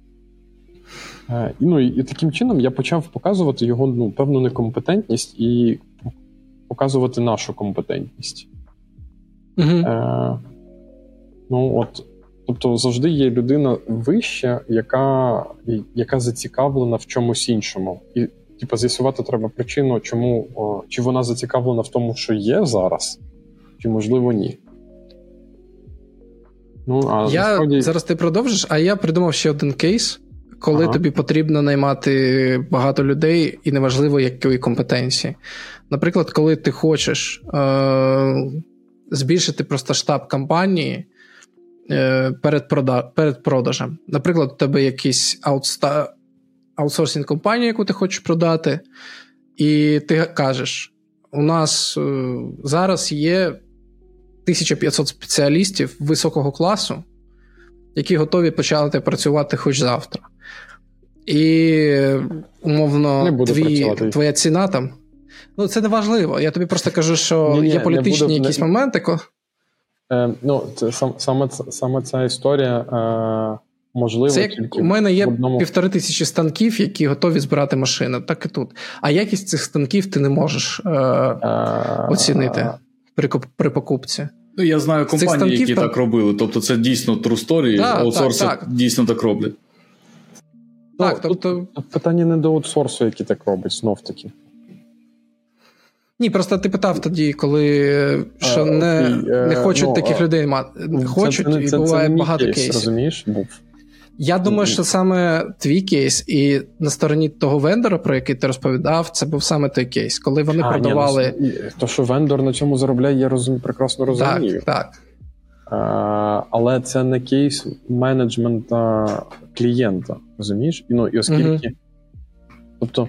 Е, ну, і, і таким чином я почав показувати його ну, певну некомпетентність і показувати нашу компетентність. Угу. Е, ну, от, тобто завжди є людина вища, яка, яка зацікавлена в чомусь іншому. І типу, з'ясувати треба причину, чому о, чи вона зацікавлена в тому, що є зараз, чи можливо ні. Ну, а Я насправді, зараз ти продовжиш, а я придумав ще один кейс, коли Ага. тобі потрібно наймати багато людей, і неважливо, якої компетенції. Наприклад, коли ти хочеш е- збільшити просто штаб компанії перед, прода- перед продажем. Наприклад, у тебе якийсь аутста- аутсорсинг компанія, яку ти хочеш продати, і ти кажеш: у нас е- зараз є 1500 спеціалістів високого класу, які готові почати працювати хоч завтра. І умовно, твій, твоя ціна там. Ну, це не важливо. Я тобі просто кажу, що Ні-ні, є не політичні буду- якісь не- моменти. Е, ну, це, сам, саме, саме ця історія е, можлива Це як тільки у мене є одному. півтори тисячі станків, які готові збирати машини, так і тут. А якість цих станків ти не можеш е, е, оцінити при, при покупці. Ну, я знаю компанії, станків які там- так робили. Тобто, це дійсно true story, Так, аутсорси так, так. дійсно так роблять. Так, Ну, тобто, Тут питання не до аутсорсу, який так робить, знов таки. Ні, просто ти питав тоді, коли що А, не, окей, е, не хочуть ну, таких а, людей мати. Хочуть, це, це, і буває це багато кейс, кейсів. Розумієш, був. Я думаю, що саме твій кейс, і на стороні того вендора, про який ти розповідав, це був саме той кейс, коли вони А, ні, продавали. ну, то, що вендор на цьому заробляє, я розумію, прекрасно розумію. так, так. але це не кейс менеджмента клієнта. Розумієш? І, ну, і оскільки. uh Тобто е,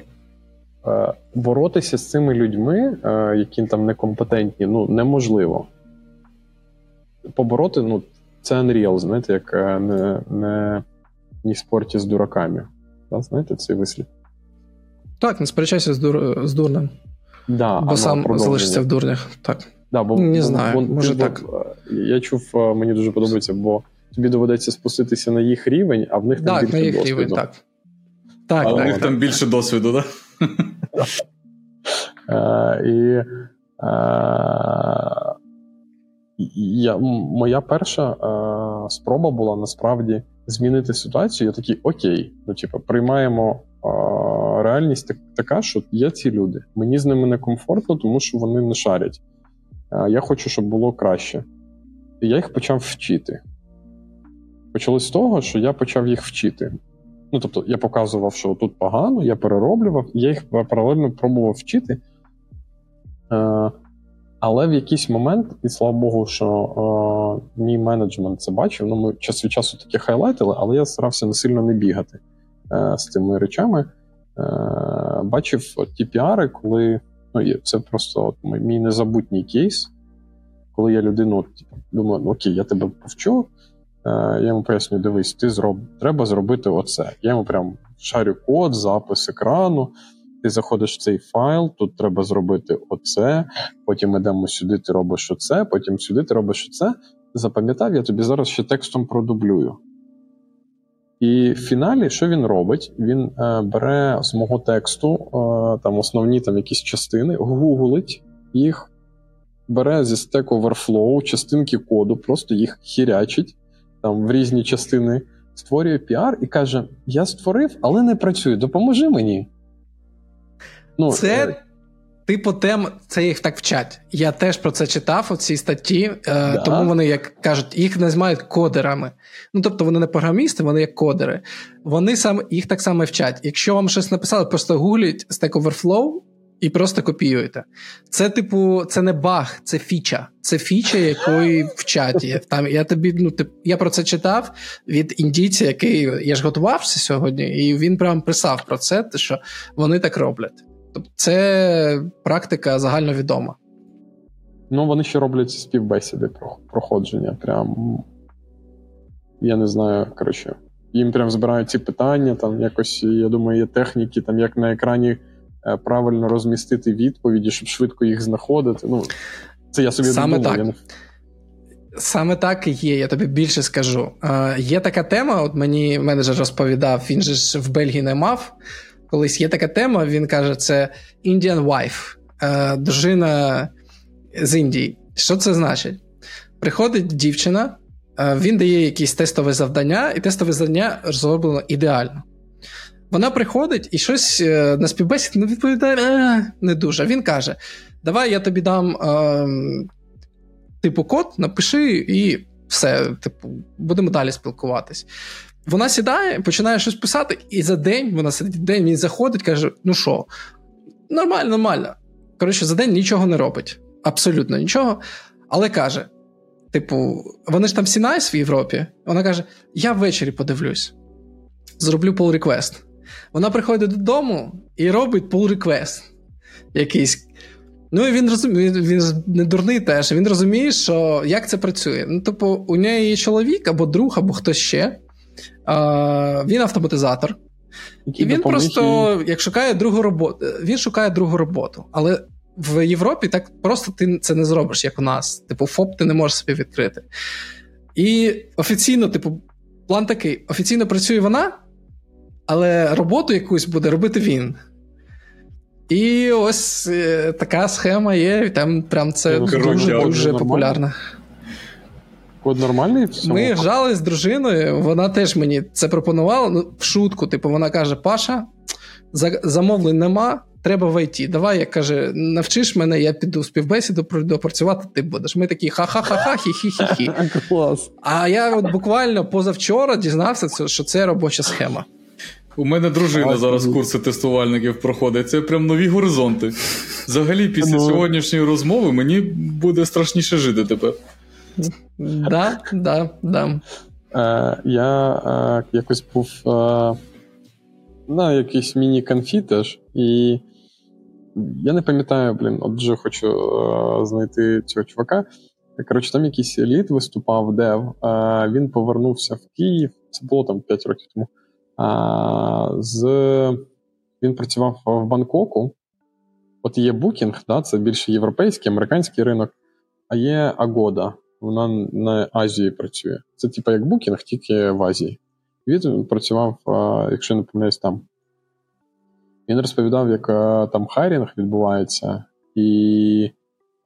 боротися з цими людьми, е, які там некомпетентні, ну неможливо. Побороти, ну, це unreal, знаєте, як е, не не, не в спорті з дураками. Да, Знаєте, цей вислів? Так, не сперечайся з дур... з дурним. Да, Бо сам залишиться в дурнях. Так. Да, бо, Не знаю, бо, може бо, так. Я чув, мені дуже подобається, бо тобі доведеться спуститися на їх рівень, а в них там так, більше на їх досвіду. рівень, так. Так, а так, у них так. там більше досвіду, так? Е, і е, моя перша е, спроба була насправді змінити ситуацію. Я такий окей, ну типу, приймаємо реальність така, що є ці люди. Мені з ними некомфортно, тому що вони не шарять. Я хочу, щоб було краще. І я їх почав вчити. Почалось з того, що я почав їх вчити. Ну, тобто, я показував, що тут погано, я перероблював, я їх паралельно пробував вчити. Е, але в якийсь момент, і слава Богу, що е, мій менеджмент це бачив. Ну, ми час від часу таке хайлайтили, але я старався не сильно не бігати е, з цими речами. Е, бачив ті піари, коли ну, це просто от, мій незабутній кейс, коли я людину от, типу, думаю, ну окей, я тебе повчу. Я йому пояснюю, дивись, ти зроб... треба зробити оце. Я йому прям шарю код, запис екрану. Ти заходиш в цей файл, тут треба зробити оце. Потім йдемо сюди, ти робиш оце, потім сюди ти робиш оце. Запам'ятав, я тобі зараз ще текстом продублюю. І в фіналі, що він робить? Він е, бере з мого тексту е, там основні там якісь частини, гуглить їх, бере зі Stack Overflow частинки коду, просто їх хірячить там в різні частини, створює піар і каже: Я створив, але не працюю. Допоможи мені. Ну, Це. Е... Типу тем, це їх так вчать. Я теж про це читав у цій статті, е, да. тому вони, як кажуть, їх називають кодерами. Ну тобто вони не програмісти, вони як кодери. Вони сам їх так само вчать. Якщо вам щось написали, просто гугліть Stack Overflow і просто копіюєте. Це, типу, це не баг, це фіча. Це фіча, якої в чаті. Там я тобі ну тип, я про це читав від індійця, який я ж готувався сьогодні, і він прям писав про це, що вони так роблять. Тобто, це практика загальновідома. Ну, вони ще роблять співбесіди про проходження. Прям я не знаю, коротше. Їм прям збирають ці питання, там якось, я думаю, є техніки, там як на екрані правильно розмістити відповіді, щоб швидко їх знаходити. Ну, Це я собі Саме думав. так. Саме так і є, я тобі більше скажу. Е, Є така тема, от мені менеджер розповідав, він же ж в Бельгії не мав. Колись є така тема, він каже, це Indian wife, е, дружина з Індії. Що це значить? Приходить дівчина, е, він дає якісь тестове завдання, і тестове завдання зроблено ідеально. Вона приходить і щось е, на співбесіді не відповідає е, не дуже. Він каже: Давай я тобі дам е, типу код, напиши і все. Типу, будемо далі спілкуватись. Вона сідає, починає щось писати, і за день вона сидить день, він заходить, каже: Ну що, нормально, нормально. Коротше, за день нічого не робить. Абсолютно нічого. Але каже: типу, вони ж там всі найс в Європі. Вона каже: Я ввечері подивлюсь, зроблю pull request. Вона приходить додому і робить pull request якийсь. Ну і він розуміє, він не дурний теж. Він розуміє, що як це працює. Ну, тобто, у неї є чоловік або друг, або хтось ще. А, Він автоматизатор. І він просто як шукає другу роботу, він шукає другу роботу. Але в Європі так просто ти це не зробиш, як у нас. Типу, ФОП ти не можеш собі відкрити. І офіційно, типу, план такий: офіційно працює вона, але роботу якусь буде робити він. І ось е, така схема є, і там прям це дуже-дуже популярно. Код нормальний? в цьому? Ми жали з дружиною, вона теж мені це пропонувала ну, в шутку. Типу, вона каже: Паша, замовлень нема, треба в ІТ. Давай, як каже, навчиш мене, я піду співбесіду, пройду працювати, ти будеш. Ми такі ха-ха-ха-ха, хі-хі-хі-хі. *laughs* Клас. А я от буквально позавчора дізнався, що це робоча схема. У мене дружина зараз курси тестувальників проходить. Це прям нові горизонти. Взагалі, після ну. сьогоднішньої розмови мені буде страшніше жити тепер. Да, да, да. Е, Я е, якось був е, на якийсь міні-конфі теж, і я не пам'ятаю, блін, от вже хочу е, знайти цього чувака. Коротше, там якийсь еліт виступав, дев. Е, він повернувся в Київ. Це було там 5 років тому. З... Він працював в Бангкоку. От є Booking, да, це більше європейський, американський ринок, а є Agoda, вона на Азії працює. Це типу як Booking, тільки в Азії. Він працював, якщо не помиляюсь, там. Він розповідав, як там хайрінг відбувається, і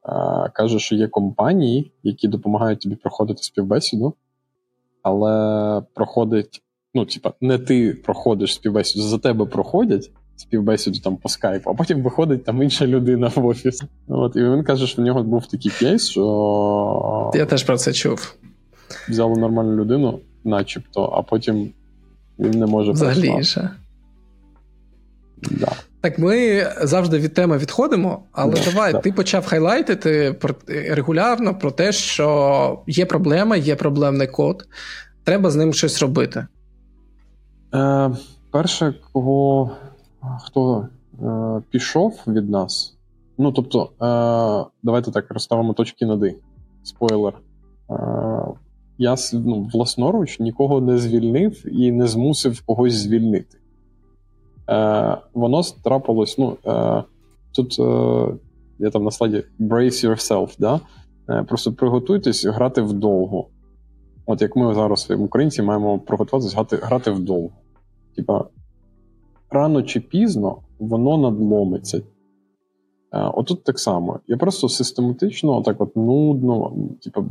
а, каже, що є компанії, які допомагають тобі проходити співбесіду, але проходить, ну, типа, не ти проходиш співбесіду, за тебе проходять співбесіду там по скайпу, а потім виходить там інша людина в офіс. От, І він каже, що в нього був такий кейс, що. Я теж про це чув. Взяли нормальну людину, начебто, а потім він не може Взагалі ще. Да. Так, ми завжди від теми відходимо, але yeah, давай, yeah. ти почав хайлайтити регулярно про те, що є проблема, є проблемний код, треба з ним щось робити. Е, Перше, кого хто е, пішов від нас. Ну, тобто, е, давайте так розставимо точки над «і». Спойлер. Е, я ну, власноруч нікого не звільнив і не змусив когось звільнити. Е, Воно трапилось. ну, е, Тут е, я там на слайді brace yourself, да? Е, просто приготуйтесь грати вдовго. От як ми зараз, українці, маємо приготуватися грати, грати вдовго. Типа, рано чи пізно воно надломиться. Е, отут так само. Я просто систематично, так от нудно, типу,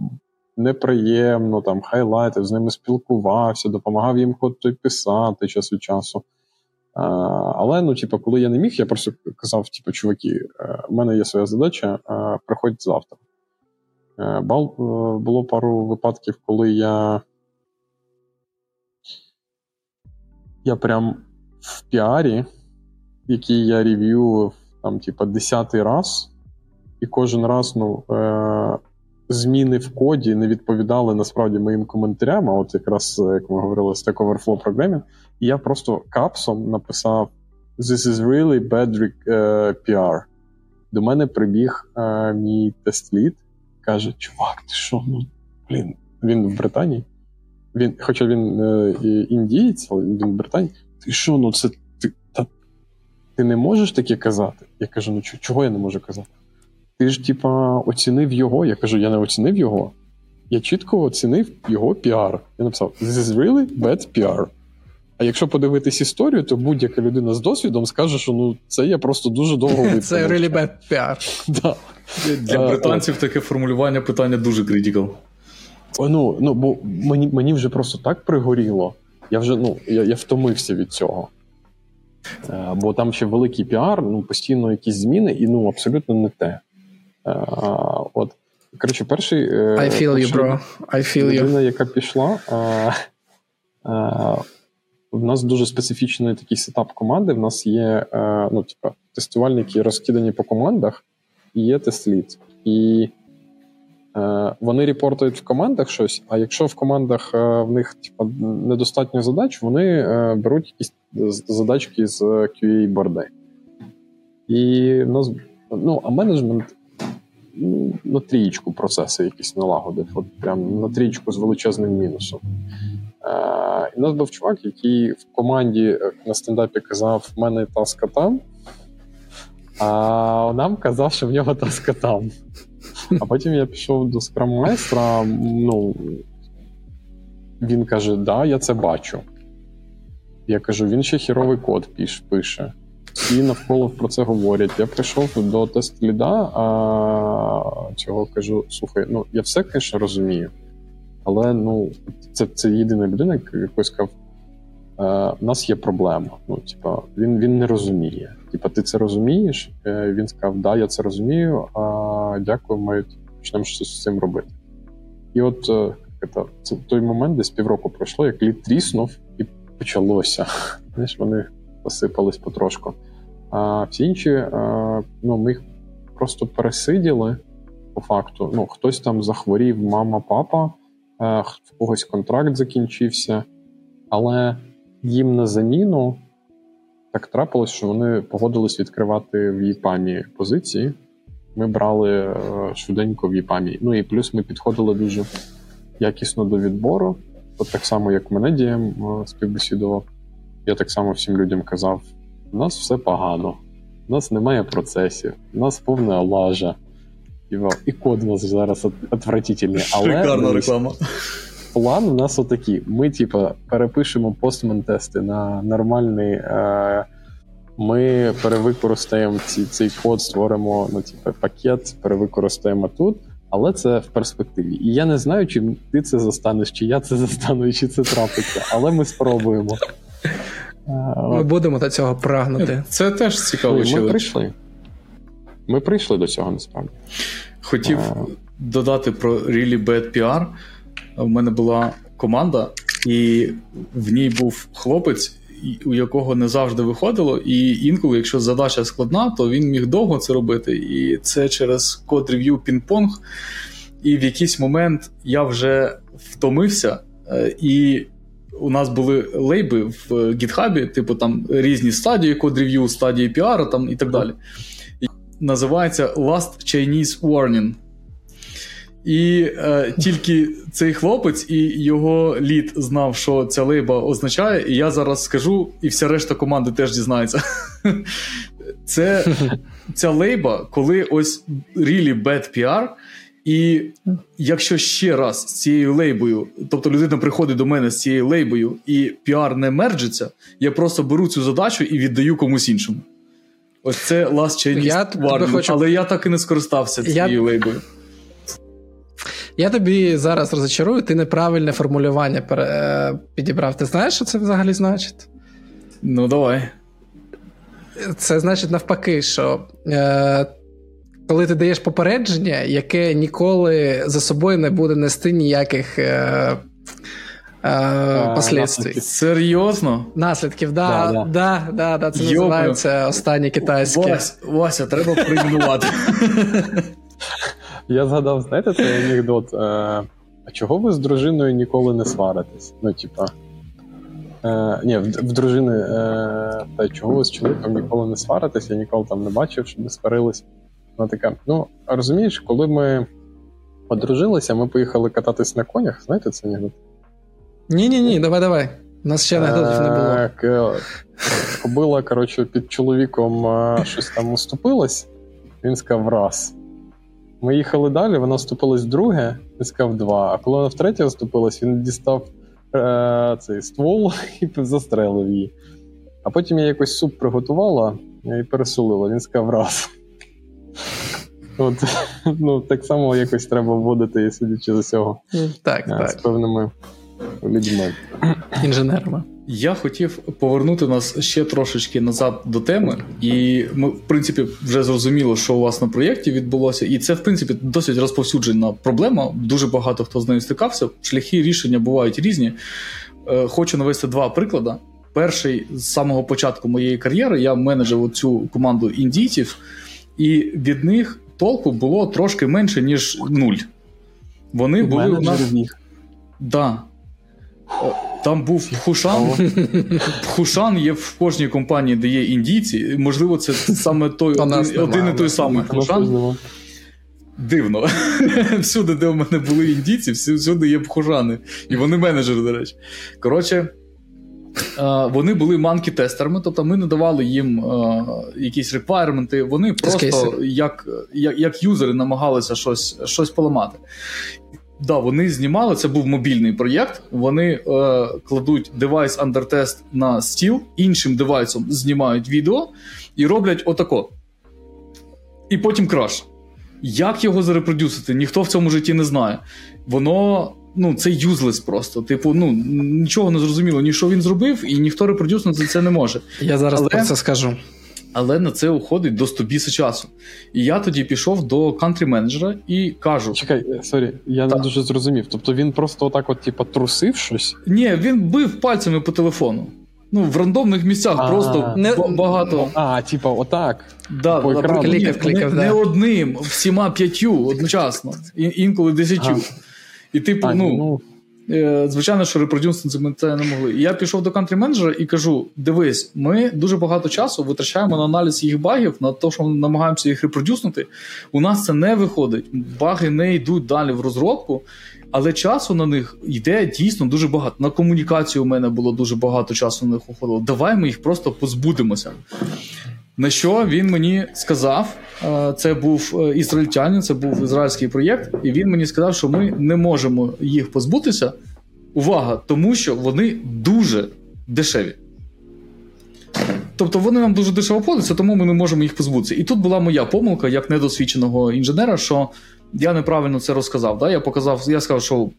неприємно, там, хайлайтив, з ними спілкувався, допомагав їм той писати час від часу. А, е, але, ну, типу, коли я не міг, я просто казав: типу, чуваки, е, в мене є своя задача, приходьте завтра. Було пару випадків, коли я. Я прям в піарі, який я рев'ював там, типа, десятий раз, і кожен раз ну, е- зміни в коді не відповідали насправді моїм коментарям. А от якраз, як ми говорили, Stack Overflow програмі, і я просто капсом написав: This is really bad PR. До мене прибіг uh, мій тест-лід, каже: Чувак, ти що? Ну, блін, він в Британії. Він, Хоча він е, індієць, але він в ти що, ну це ти та, ти не можеш таке казати? Я кажу: ну чого я не можу казати? Ти ж, типа, оцінив його. Я кажу, я не оцінив його. Я чітко оцінив його піар. Я написав: This is really bad PR. А якщо подивитись історію, то будь-яка людина з досвідом скаже, що ну це я просто дуже довго *laughs* витримав. Це really bad PR. *laughs* Да. Для британців таке формулювання питання дуже critical. Ну, ну, бо мені мені вже просто так пригоріло, я вже ну, я, я втомився від цього. Е, бо там ще великий піар, ну, постійно якісь зміни, і ну абсолютно не те. Е, от. Коротше, перший. Е, I feel you, bro. I feel you. Людина, яка пішла. В нас дуже специфічний такий сетап команди. В нас є ну, типу, тестувальники розкидані по командах, і є тест-лід. І Е, вони репортують в командах щось, а якщо в командах е, в них типу, недостатньо задач, вони е, беруть якісь задачки з QA борди. І ну, а менеджмент ну, на трієчку процеси якісь налагодив, от прям на трієчку з величезним мінусом. І нас був чувак, який в команді на стендапі казав: в мене таска там, а нам казав, що в нього таска там. А потім я пішов до скрам-майстра, ну він каже: Да, я це бачу. Я кажу, він ще хіровий код пише. Всі навколо про це говорять. Я прийшов до тест-ліда, а цього кажу: слухай, ну я все, звісно, розумію. Але ну, це це єдина людина, який сказав, е, у нас є проблема. Ну, типа, він він не розуміє. Типа, ти це розумієш? Е, він сказав, да, я це розумію. А дякую, ми почнемо щось з цим робити. І от е, це той момент, десь півроку пройшло, як лід тріснув, і почалося. *laughs* Знаєш, вони посипались потрошку. А всі інші, ну, ми їх просто пересиділи, по факту. Ну, хтось там захворів, мама, папа, е, в когось контракт закінчився, але їм на заміну так трапилось, що вони погодились відкривати в ЄПАМі позиції. Ми брали е, швиденько в ЄПАМі. Ну і плюс ми підходили дуже якісно до відбору. От так само, як мене дієм е, співбесідував, я так само всім людям казав: у нас все погано, у нас немає процесів, у нас повна лажа. І код у нас зараз отвратительний. Але Шикарна реклама. План у нас отакий. Ми, типа, перепишемо постмен-тести на нормальний. Е- ми перевикористаємо ці, цей код, створимо ну, типу, пакет, перевикористаємо тут, але це в перспективі. І я не знаю, чи ти це застанеш, чи я це застану, і чи це трапиться, але ми спробуємо. Ми будемо до цього прагнути. Це теж цікаво. Ми прийшли. Ми прийшли до цього насправді. Хотів а... додати про Really Bad PR. У мене була команда, і в ній був хлопець, у якого не завжди виходило, і інколи, якщо задача складна, то він міг довго це робити. І це через код рев'ю пінг-понг. І в якийсь момент я вже втомився, е, і у нас були лейби в гітхабі, типу там різні стадії код рев'ю, стадії піару там і так далі. Називається Last Chinese Warning. І е, тільки цей хлопець і його лід знав, що ця лейба означає, і я зараз скажу, і вся решта команди теж дізнається. *laughs* Це ця лейба, коли ось really bad PR, і якщо ще раз з цією лейбою, тобто людина приходить до мене з цією лейбою, і піар не мерджиться, я просто беру цю задачу і віддаю комусь іншому. Ось це Last Chinese Warning, хочу... але я так і не скористався цією я... лейбою. Я тобі зараз розочарую, ти неправильне формулювання е, підібрав. Ти знаєш, що це взагалі значить? Ну, давай. Це значить навпаки, що е, коли ти даєш попередження, яке ніколи за собою не буде нести ніяких е, е, послідствий. Серйозно? Наслідків, да, да, да, да, да це називається останнє китайське. Вася, Вася треба *laughs* прийменувати. *laughs* Я згадав, знаєте, цей анекдот. Е, а чого ви з дружиною ніколи не сваритесь? Ну, типа. Е, Ні, в, в дружини. Е, Та чого ви з чоловіком ніколи не сваритесь? Я ніколи там не бачив, щоб ми сварились. Вона така: ну, розумієш, коли ми одружилися, ми поїхали кататись на конях, знаєте це анекдот? Ні-ні, ні, давай, давай. У нас ще анекдотів не було. Кобила, коротше, під чоловіком е, щось там уступилось, він сказав раз. Ми їхали далі, вона вступилась вдруге, він сказав два. А коли вона втретє вступилась, він дістав е- цей ствол *laughs* і застрелив її. А потім я якось суп приготувала і пересолила. Він сказав раз. *laughs* От, *laughs* ну, Так само якось треба вводити, судячи з цього. Так, а, так. З певними людьми. Інженерами. Я хотів повернути нас ще трошечки назад до теми, і ми, в принципі, вже зрозуміло, що у вас на проєкті відбулося, і це, в принципі, досить розповсюджена проблема. Дуже багато хто з нею стикався. Шляхи рішення бувають різні. Е, хочу навести два приклади. Перший з самого початку моєї кар'єри я менеджер цю команду індійців, і від них толку було трошки менше, ніж нуль. Вони були у нас... Да. Там був Хушан. *laughs* Хушан є в кожній компанії, де є індійці. Можливо, це саме той один, один і той самий Хушан. Дивно. *laughs* Всюди, де в мене були індійці, всюди є хужани. І вони менеджери, до речі. Коротше, вони були манкі-тестерами, тобто ми не давали їм якісь реквайрменти. Вони просто як як, як юзери намагалися щось щось поламати. Да, вони знімали, це був мобільний проєкт. Вони е, кладуть девайс test на стіл, іншим девайсом знімають відео і роблять отако. І потім краш. Як його зарепродюсити? Ніхто в цьому житті не знає. Воно ну, це юзлес просто. Типу, ну нічого не зрозуміло, ні що він зробив, і ніхто репродюснути це не може. Я зараз Але... про це скажу але на це уходить до 100 біса часу. І я тоді пішов до кантрі-менеджера і кажу: Чекай, е, sorry, я так. не дуже зрозумів. Тобто він просто отак, от, типу, трусив щось? Ні, він бив пальцями по телефону. Ну, в рандомних місцях А, просто не- багато. А, типа, отак. Да, Клікав, клікав, не, да. не одним, всіма п'ятью одночасно, і, інколи десятью. Ага. І типу, А, ну, ну, Звичайно, що репродюсити ми це не могли. І я пішов до кантрі менеджера і кажу: дивись, ми дуже багато часу витрачаємо на аналіз їх багів, на те, що ми намагаємося їх репродюснути. У нас це не виходить. Баги не йдуть далі в розробку, але часу на них йде дійсно дуже багато. На комунікацію у мене було дуже багато часу на них уходило. Давай ми їх просто позбудемося. На що він мені сказав, е, це був е, ізраїльтянин, це був ізраїльський проєкт, і він мені сказав, що ми не можемо їх позбутися. Увага, тому що вони дуже дешеві. Тобто вони нам дуже дешево подаються, тому ми не можемо їх позбутися. І тут була моя помилка як недосвідченого інженера, що я неправильно це розказав. Да? Я показав, я сказав, що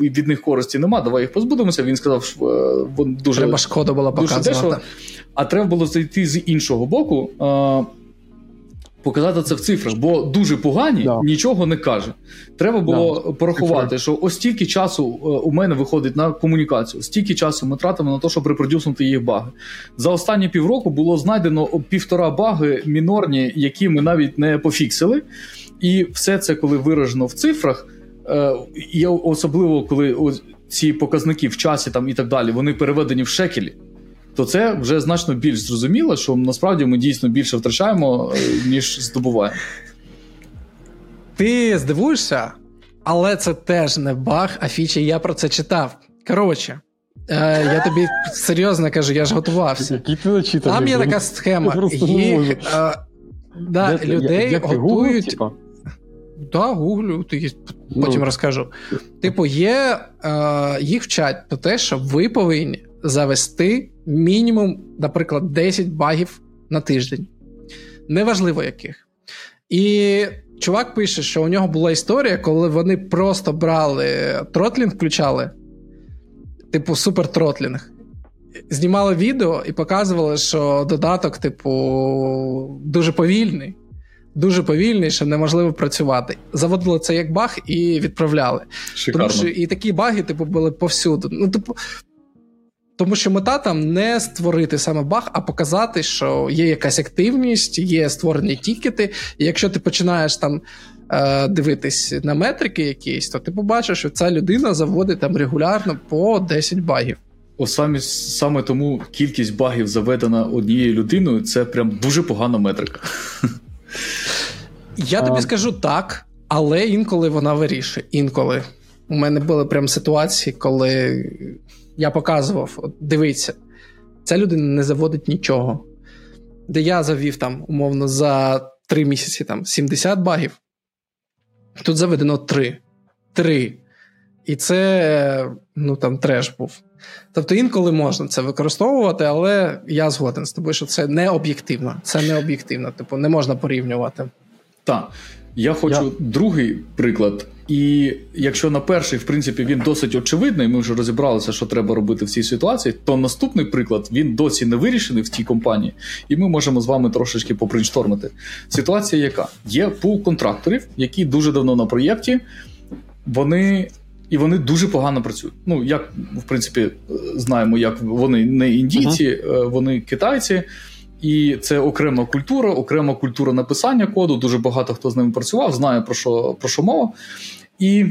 від них користі нема, давай їх позбудемося. Він сказав, що е, дуже Треба шкоду було дуже дешево. А треба було зайти з іншого боку, е, показати це в цифрах, бо дуже погані Да. нічого не каже. Треба було Да, порахувати, що ось стільки часу е, у мене виходить на комунікацію, стільки часу ми тратимо на те, щоб репродюснути їх баги. За останні півроку було знайдено півтора баги мінорні, які ми навіть не пофіксили. І все це, коли виражено в цифрах, е, особливо коли ці показники в часі там і так далі, вони переведені в шекелі. То це вже значно більш зрозуміло, що насправді ми дійсно більше втрачаємо, е, ніж здобуваємо. Ти здивуєшся, але це теж не баг, а фіча. Я про це читав. Коротше, е, я тобі серйозно кажу, я ж готувався. Який ти начитаний. Там є така схема. Я Їх, е, да, людей ти, Google, готують. Да, гуглю, ти потім Ну. розкажу. Типу, є е, їх вчать про те, що ви повинні завести мінімум, наприклад, 10 багів на тиждень. Неважливо яких. І чувак пише, що у нього була історія, коли вони просто брали тротлінг, включали, типу, супер тротлінг. Знімали відео і показували, що додаток, типу, дуже повільний. Дуже повільний, що неможливо працювати. Заводили це як баг і відправляли. Шикарно. Тому що і такі баги, типу, були повсюду. Ну, типу, тому що мета там не створити саме баг, а показати, що є якась активність, є створені тікети. І якщо ти починаєш там е, дивитись на метрики якісь, то ти побачиш, що ця людина заводить там регулярно по 10 багів. О, саме, саме тому кількість багів заведена однією людиною це прям дуже погана метрика. Я тобі скажу так, але інколи вона вирішує. Інколи. У мене були прям ситуації, коли я показував: от, дивіться, ця людина не заводить нічого. Де я завів там, умовно, за 3 місяці там 70 багів. Тут заведено 3. 3. І це ну там треш був. Тобто інколи можна це використовувати, але я згоден з тобою, що це не об'єктивно. Це не об'єктивно, типу, не можна порівнювати. Так, я хочу Я- другий приклад. І якщо на перший, в принципі, він досить очевидний, ми вже розібралися, що треба робити в цій ситуації, то наступний приклад він досі не вирішений в цій компанії, і ми можемо з вами трошечки попринштормити. Ситуація яка? Є пул контракторів, які дуже давно на проєкті, вони. І вони дуже погано працюють. Ну, як, в принципі, е, знаємо, як вони не індійці, е, вони китайці. І це окрема культура, окрема культура написання коду. Дуже багато хто з ними працював, знає про що, про що мова. І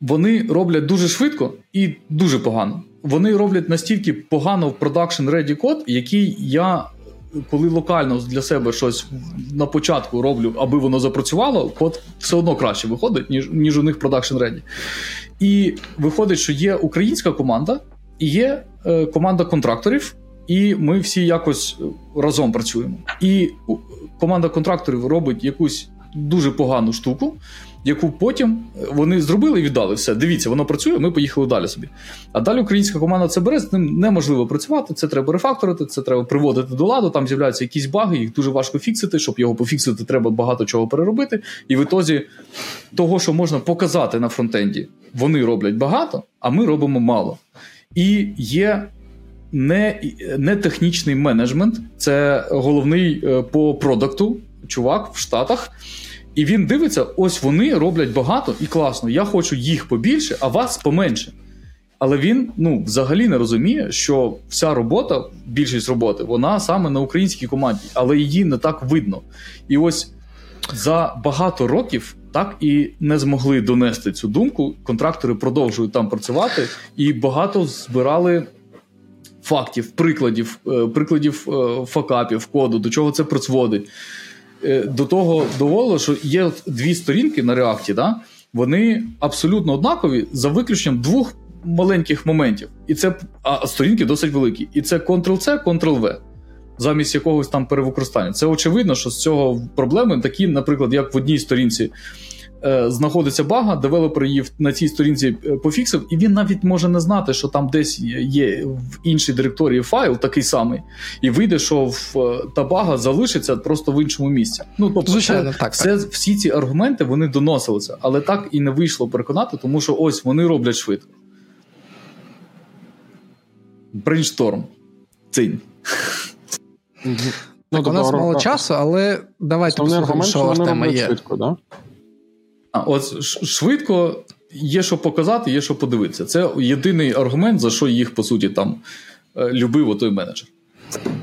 вони роблять дуже швидко і дуже погано. Вони роблять настільки погано в продакшн ready код, який я, коли локально для себе щось на початку роблю, аби воно запрацювало, код все одно краще виходить, ніж, ніж у них продакшн ready. І виходить, що є українська команда і є е, команда контракторів, і ми всі якось е, разом працюємо. І команда контракторів робить якусь дуже погану штуку, яку потім е, вони зробили і віддали. Все, дивіться, воно працює, ми поїхали далі собі. А далі українська команда це бере, з ним неможливо працювати. Це треба рефакторити, це треба приводити до ладу. Там з'являються якісь баги, їх дуже важко фіксити. Щоб його пофіксити, треба багато чого переробити. І в ітозі того, що можна показати на фронтенді, вони роблять багато, а ми робимо мало. І є не, не технічний менеджмент, це головний е, по продукту чувак в Штатах. І він дивиться: ось вони роблять багато і класно. Я хочу їх побільше, а вас поменше. Але він ну, взагалі не розуміє, що вся робота, більшість роботи, вона саме на українській команді, але її не так видно. І ось за багато років так і не змогли донести цю думку. Контрактори продовжують там працювати, і багато збирали фактів, прикладів, е, прикладів е, факапів, коду, до чого це призводить. Е, до того доволо, що є дві сторінки на реакті, да? вони абсолютно однакові за виключенням двох маленьких моментів. І це а сторінки досить великі. І це Ctrl-C, Ctrl-V. Замість якогось там перевикористання. Це очевидно, що з цього проблеми такі, наприклад, як в одній сторінці знаходиться бага, девелопер її на цій сторінці е, пофіксив, і він навіть може не знати, що там десь є в іншій директорії файл такий самий, і вийде, що в, е, та бага залишиться просто в іншому місці. Ну тобто, Звичайно, це, так, це всі ці аргументи вони доносилися, але так і не вийшло переконати, тому що ось вони роблять швидко. Brainstorm. Цинь. Ну, Так, у нас мало часу, але давайте Основний послухаємо, аргумент, що що у вас вони тема є. швидко, да? А, от швидко є що показати, є що подивитися. Це єдиний аргумент, за що їх, по суті, там е, любив отой менеджер.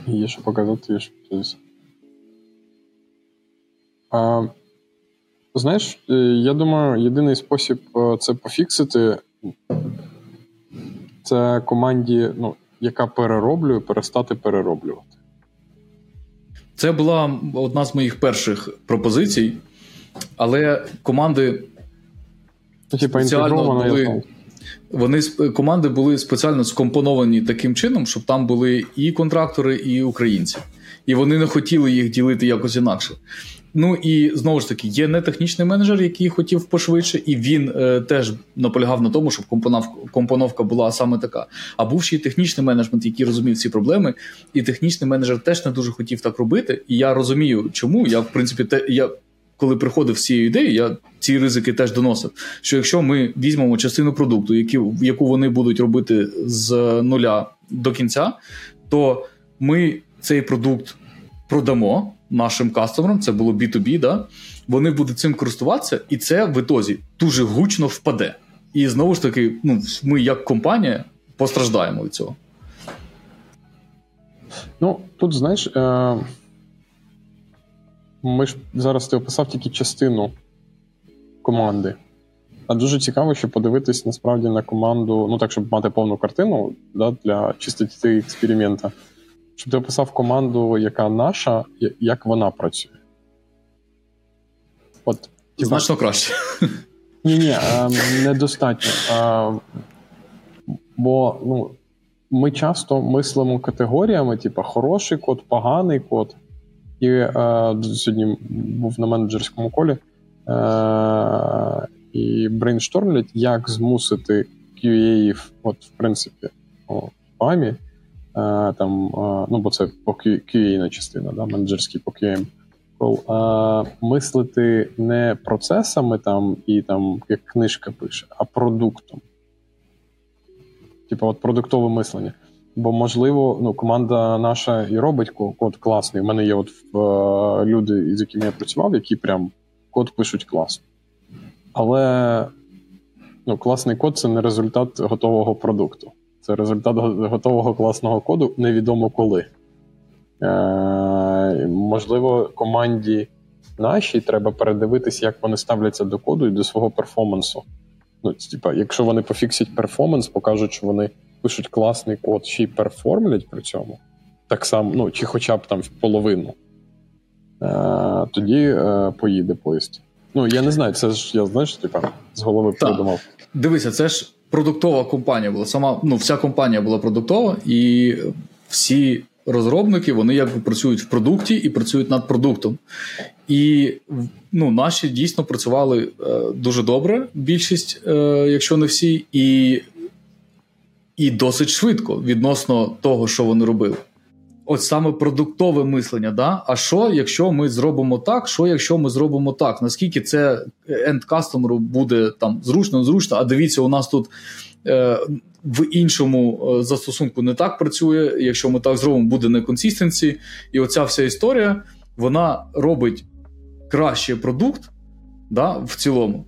Є що показати, є що подивитися. А, знаєш, е, я думаю, єдиний спосіб е, це пофіксити. Це команді, ну, яка перероблює, перестати перероблювати. Це була одна з моїх перших пропозицій, але команди типа Спеціально були- Вони команди були спеціально скомпоновані таким чином, щоб там були і контрактори, і українці. І вони не хотіли їх ділити якось інакше. Ну і знову ж таки, є нетехнічний менеджер, який хотів пошвидше, і він е, теж наполягав на тому, щоб компоновка була саме така. А був ще й технічний менеджмент, який розумів ці проблеми, і технічний менеджер теж не дуже хотів так робити. І я розумію, чому. Я, в принципі, те, я коли приходив з цією ідеєю, я ці ризики теж доносив. Що якщо ми візьмемо частину продукту, які, яку вони будуть робити з нуля до кінця, то ми цей продукт продамо нашим кастомерам, це було B2B, да? вони будуть цим користуватися, і це в ітозі дуже гучно впаде. І знову ж таки, ну, ми як компанія постраждаємо від цього. Ну, тут, знаєш, е- ми ж зараз ти описав тільки частину команди. А дуже цікаво, що подивитись насправді на команду, ну так, щоб мати повну картину да, для чистоти експеримента. Щоб ти описав команду, яка наша, як вона працює. От, Значно краще. ні, ні, недостатньо. А, бо ну, ми часто мислимо категоріями, типу, хороший код, поганий код. І е, сьогодні був на менеджерському колі е, і брейнштормлять, як змусити QA, от, в принципі, в ПАМі, е, там, е, ну, бо це по QA частина, да, менеджерський по QA. Е, мислити не процесами там і там, як книжка пише, а продуктом. Типу, от продуктове мислення. Бо, можливо, ну, команда наша і робить код класний. У мене є от е, люди, з якими я працював, які прям код пишуть класно. Але ну, класний код це не результат готового продукту. Це результат готового класного коду невідомо коли. Е, можливо, команді нашій треба передивитись, як вони ставляться до коду і до свого перформансу. Ну, типа, якщо вони пофіксять перформанс, покажуть, що вони пишуть класний код, ще й перформлять при цьому, так само, ну, чи хоча б там в половину, е, тоді е, поїде поїзд. Ну, я не знаю, це ж я знаєш, типа, з голови Так. придумав. Дивися, це ж продуктова компанія була. Сама ну, вся компанія була продуктова, і всі розробники вони якби працюють в продукті і працюють над продуктом. І ну, наші дійсно працювали е, дуже добре, більшість, е, якщо не всі, і, і досить швидко відносно того, що вони робили. От саме продуктове мислення, да? А що, якщо ми зробимо так, що якщо ми зробимо так? Наскільки це енд-кастомеру буде там зручно, зручно, а дивіться, у нас тут е, в іншому е, застосунку не так працює. Якщо ми так зробимо, буде неконсистенсі. І оця вся історія вона робить краще продукт да, в цілому.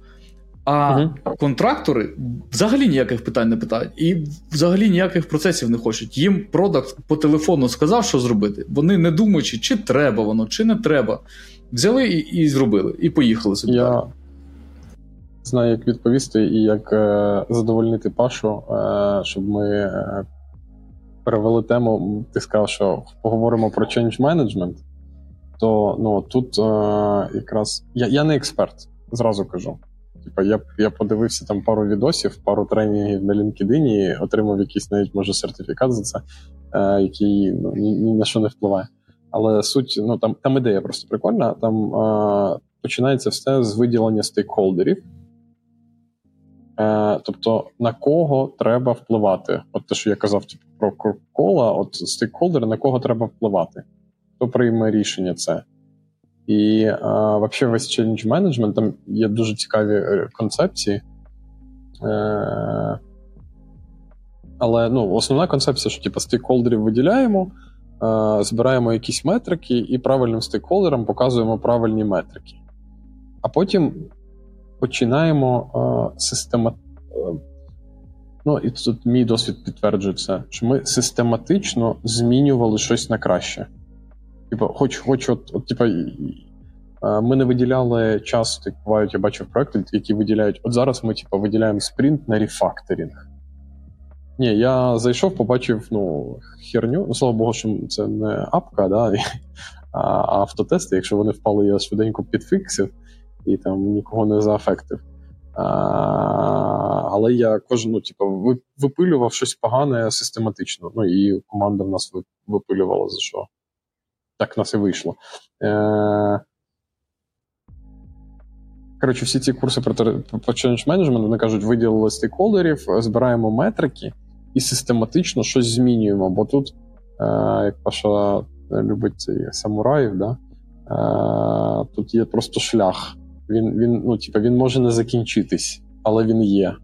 А Мгм. контрактори взагалі ніяких питань не питають, і взагалі ніяких процесів не хочуть. Їм продакт по телефону сказав, що зробити. Вони не думаючи, чи треба воно, чи не треба. Взяли і, і зробили, і поїхали собі. далі. Я знаю, як відповісти і як е, задовольнити Пашу, е, щоб ми е, перевели тему. Ти сказав, що поговоримо про change management. То ну, тут е, якраз я, я не експерт, зразу кажу. Типа, я, я подивився там пару відосів, пару тренінгів на LinkedIn отримав якийсь навіть може сертифікат за це, е, який ну, ні, ні на що не впливає. Але суть, ну там, там ідея просто прикольна. Там е, починається все з виділення стейкхолдерів. Е, тобто, на кого треба впливати? От те, що я казав типу, про кола, от стейкхолдери, на кого треба впливати? Хто прийме рішення це? І е, взагалі весь change management, там є дуже цікаві е, концепції. Е, але ну, основна концепція, що типу, стейкхолдерів виділяємо, е, збираємо якісь метрики і правильним стейкхолдерам показуємо правильні метрики. А потім починаємо е, система... е, Ну, і тут мій досвід підтверджує це, що ми систематично змінювали щось на краще. Типу, хоч, хоч от, от е, ми не виділяли час, так бувають, я бачив проекти, які виділяють. От зараз ми, типу, виділяємо спринт на рефакторинг. Ні, я зайшов, побачив ну, херню. Ну, слава Богу, що це не апка, да, *laughs* а автотести. Якщо вони впали, я швиденько підфіксив і там нікого не заафектив. А, але я кожен, ну, типу, випилював щось погане систематично. Ну і команда в нас випилювала за що. Так в нас і вийшло. Е, Коротше, всі ці курси про, change management, вони кажуть, виділили стейкхолдерів, збираємо метрики і систематично щось змінюємо. Бо тут, е, як Паша любить цей самураїв, да? е, тут є просто шлях. Він, він, ну, типу, він може не закінчитись, але він є.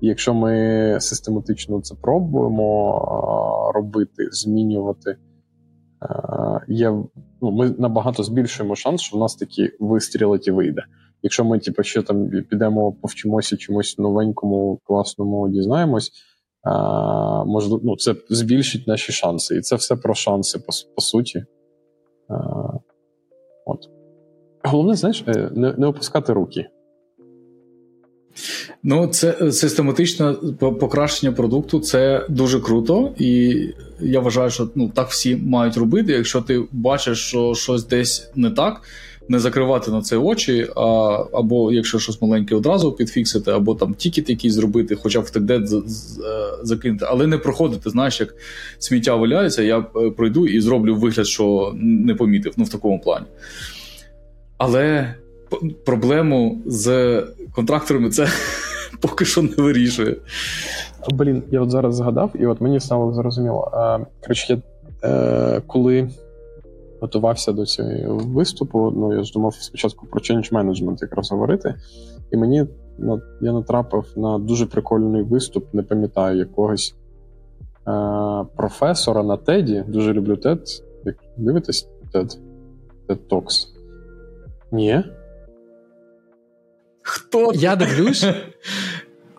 І якщо ми систематично це пробуємо е, робити, змінювати, е, є, ну, ми набагато збільшуємо шанс, що в нас такі вистрілить і вийде. Якщо ми, типу, ще там підемо, повчимося чомусь новенькому, класному, дізнаємось, е, можливо, ну, це збільшить наші шанси. І це все про шанси, по, по суті. Е, от. Головне, знаєш, е, не, не опускати руки. Ну, це е, систематичне покращення продукту, це дуже круто, і я вважаю, що ну так всі мають робити. Якщо ти бачиш, що щось десь не так, не закривати на це очі, а, або якщо щось маленьке одразу підфіксити, або там тікет якийсь зробити, хоча б в текдет з- з- е, закинути, але не проходити, знаєш, як сміття валяється, я е, пройду і зроблю вигляд, що не помітив, ну в такому плані. Але проблему з контракторами це поки що не вирішує. Блін, я от зараз згадав, і от мені стало зрозуміло. Коротше, я е, коли готувався до цього виступу, ну я ж думав спочатку про change management якраз говорити, і мені я натрапив на дуже прикольний виступ, не пам'ятаю якогось е, професора на Теді. Дуже люблю TED. Як дивитесь TED? TED Talks? Ні? Хто? Я дивлюсь,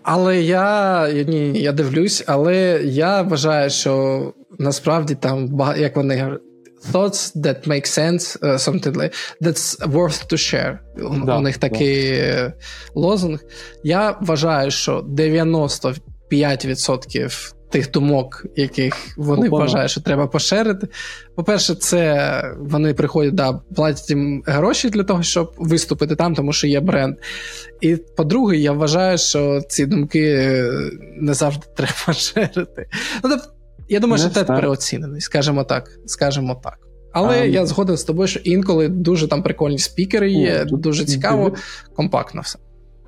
але я ні, я дивлюсь, але я вважаю, що насправді там як вони говорять, thoughts that make sense, uh, something like that's worth to share. У, Да, у них такий е, лозунг. Я вважаю, що 95% тих думок, яких вони Опана. вважають, що треба поширити. По-перше, це вони приходять, да, платять їм гроші для того, щоб виступити там, тому що є бренд. І по-друге, я вважаю, що ці думки е, не завжди *laughs* треба шерити. Ну, тобто, я думаю, Не що знаю. переоцінений, скажемо так. Скажемо так. Але А, я ну- згоден з тобою, що інколи дуже там прикольні спікери є, тут дуже цікаво, диви- компактно все.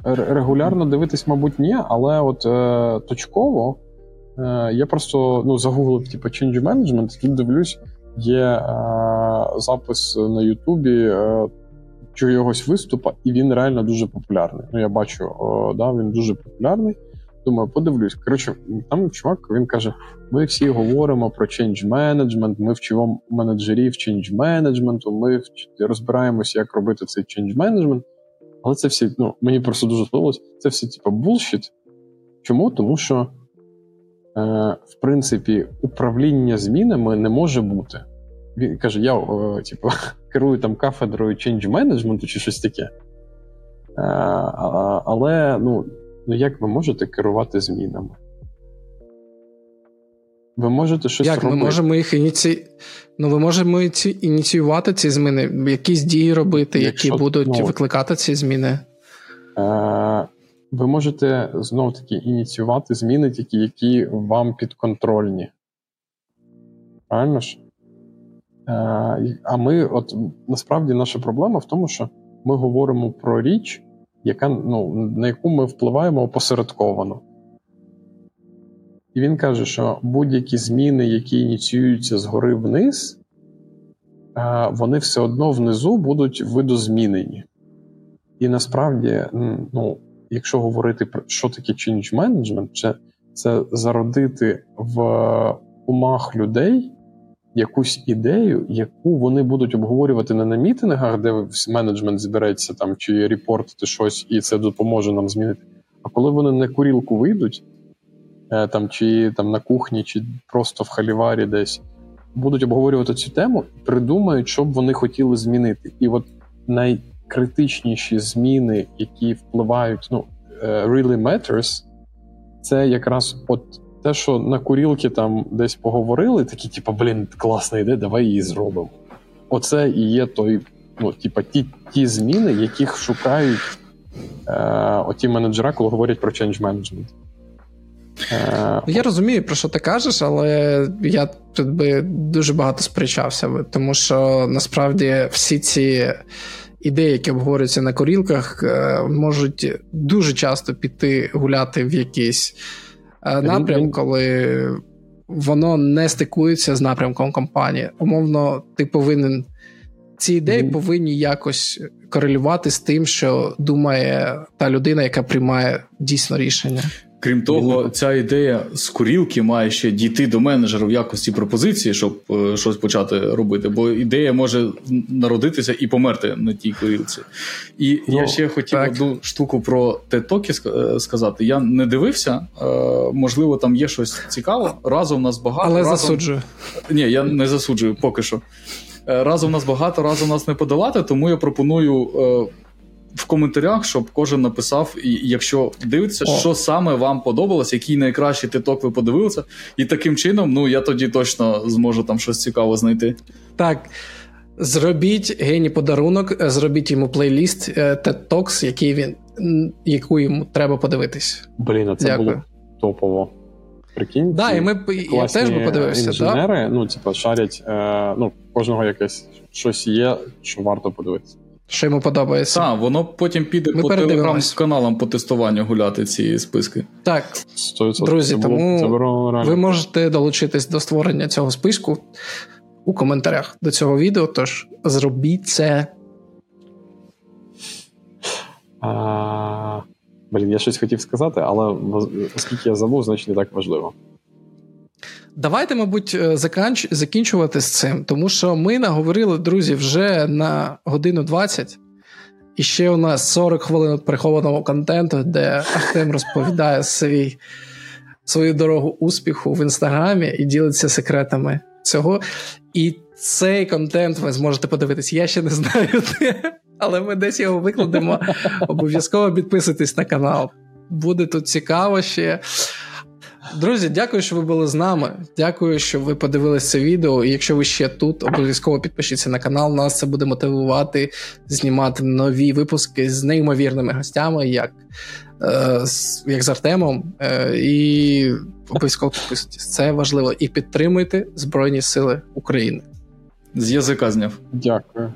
Регулярно дивитись, мабуть, ні, але от е, точково я просто ну, загуглив типу, change management, тут дивлюсь, є е, запис на Ютубі е, чогось виступа, і він реально дуже популярний. Ну, я бачу, о, да, він дуже популярний. Думаю, подивлюсь. Коротше, там чувак він каже: ми всі говоримо про change management, ми вчимо менеджерів change management, ми розбираємося, як робити цей change management. Але це всі, ну, мені просто дуже сподобалось, це все, типу, булшіт. Чому? Тому що, е, в принципі, управління змінами не може бути. Він каже: я, е, типу, *laughs* керую там кафедрою change management чи щось таке. Е, але ну, ну, як ви можете керувати змінами? Ви можете щось Як робити. ми можемо їх ініці... Ну, ви можемо ініціювати ці зміни, якісь дії робити, Якщо, які будуть ну, викликати ці зміни. Е, Ви можете знов таки ініціювати зміни, тільки які вам підконтрольні. Правильно ж? Е, А ми, от насправді, наша проблема в тому, що ми говоримо про річ, яка, ну, на яку ми впливаємо опосередковано. І він каже, що будь-які зміни, які ініціюються згори вниз, вони все одно внизу будуть видозмінені. І насправді, ну, якщо говорити про що таке change management, це, це зародити в умах людей якусь ідею, яку вони будуть обговорювати не на мітингах, де менеджмент збереться там чи репортити щось, і це допоможе нам змінити. А коли вони на курілку вийдуть. Е, там, чи там на кухні, чи просто в халіварі десь будуть обговорювати цю тему, придумають, що б вони хотіли змінити. І от найкритичніші зміни, які впливають, ну е, really matters, це якраз от те, що на курілки там десь поговорили, такі, типу, блін, класна ідея, давай її зробимо. Оце і є той, ну, типа, ті ті зміни, яких шукають е, оті менеджера, коли говорять про change management. Е, я розумію, про що ти кажеш, але я тут би дуже багато сперечався, тому що насправді всі ці ідеї, які обговорюються на корілках, е, можуть дуже часто піти гуляти в якийсь е, напрям, коли воно не стикується з напрямком компанії. Умовно, ти повинен. Ці ідеї mm. повинні якось корелювати з тим, що думає та людина, яка приймає дійсно рішення. Крім того, ця ідея з курілки має ще дійти до менеджера в якості пропозиції, щоб е, щось почати робити. Бо ідея може народитися і померти на тій курілці. І ну, я ще хотів так. одну штуку про тетоки е, сказати. Я не дивився, е, можливо, там є щось цікаве. Разом нас багато. Але разом... засуджую. Ні, я не засуджую поки що. Разом нас багато, разом нас не подолати, тому я пропоную в коментарях, щоб кожен написав, і якщо дивиться, О. що саме вам подобалось, який найкращий титок ви подивилися, і таким чином, ну я тоді точно зможу там щось цікаве знайти. Так. Зробіть гені подарунок, зробіть йому плейліст е, TED Talks, який він, яку йому треба подивитись. Блін, а це Дякую. було топово. Прикинь, да, і ми я теж би подивився. Інженери, да? ну, типу, шарять, е, ну, кожного якесь щось є, що варто подивитися. Що йому подобається. Так, воно потім піде Ми по телеграм-каналам по тестуванню гуляти ці списки. Так, 100%. друзі, це було, тому це ви можете долучитись до створення цього списку у коментарях до цього відео. Тож зробіть це. А, Блін, я щось хотів сказати, але оскільки я забув, значить не так важливо. Давайте, мабуть, е, закінчувати з цим, тому що ми наговорили, друзі, вже на годину 20, і ще у нас 40 хвилин прихованого контенту, де Артем розповідає свій, свою дорогу успіху в інстаграмі і ділиться секретами цього. І цей контент ви зможете подивитися. Я ще не знаю, де, але ми десь його викладемо. Обов'язково підписуйтесь на канал. Буде тут цікаво ще. Друзі, дякую, що ви були з нами. Дякую, що ви подивилися це відео. І якщо ви ще тут, обов'язково підпишіться на канал. Нас це буде мотивувати знімати нові випуски з неймовірними гостями, як е, як з Артемом. Е, і обов'язково підписуйтесь. Це важливо. І підтримуйте Збройні Сили України. З язика зняв. Дякую.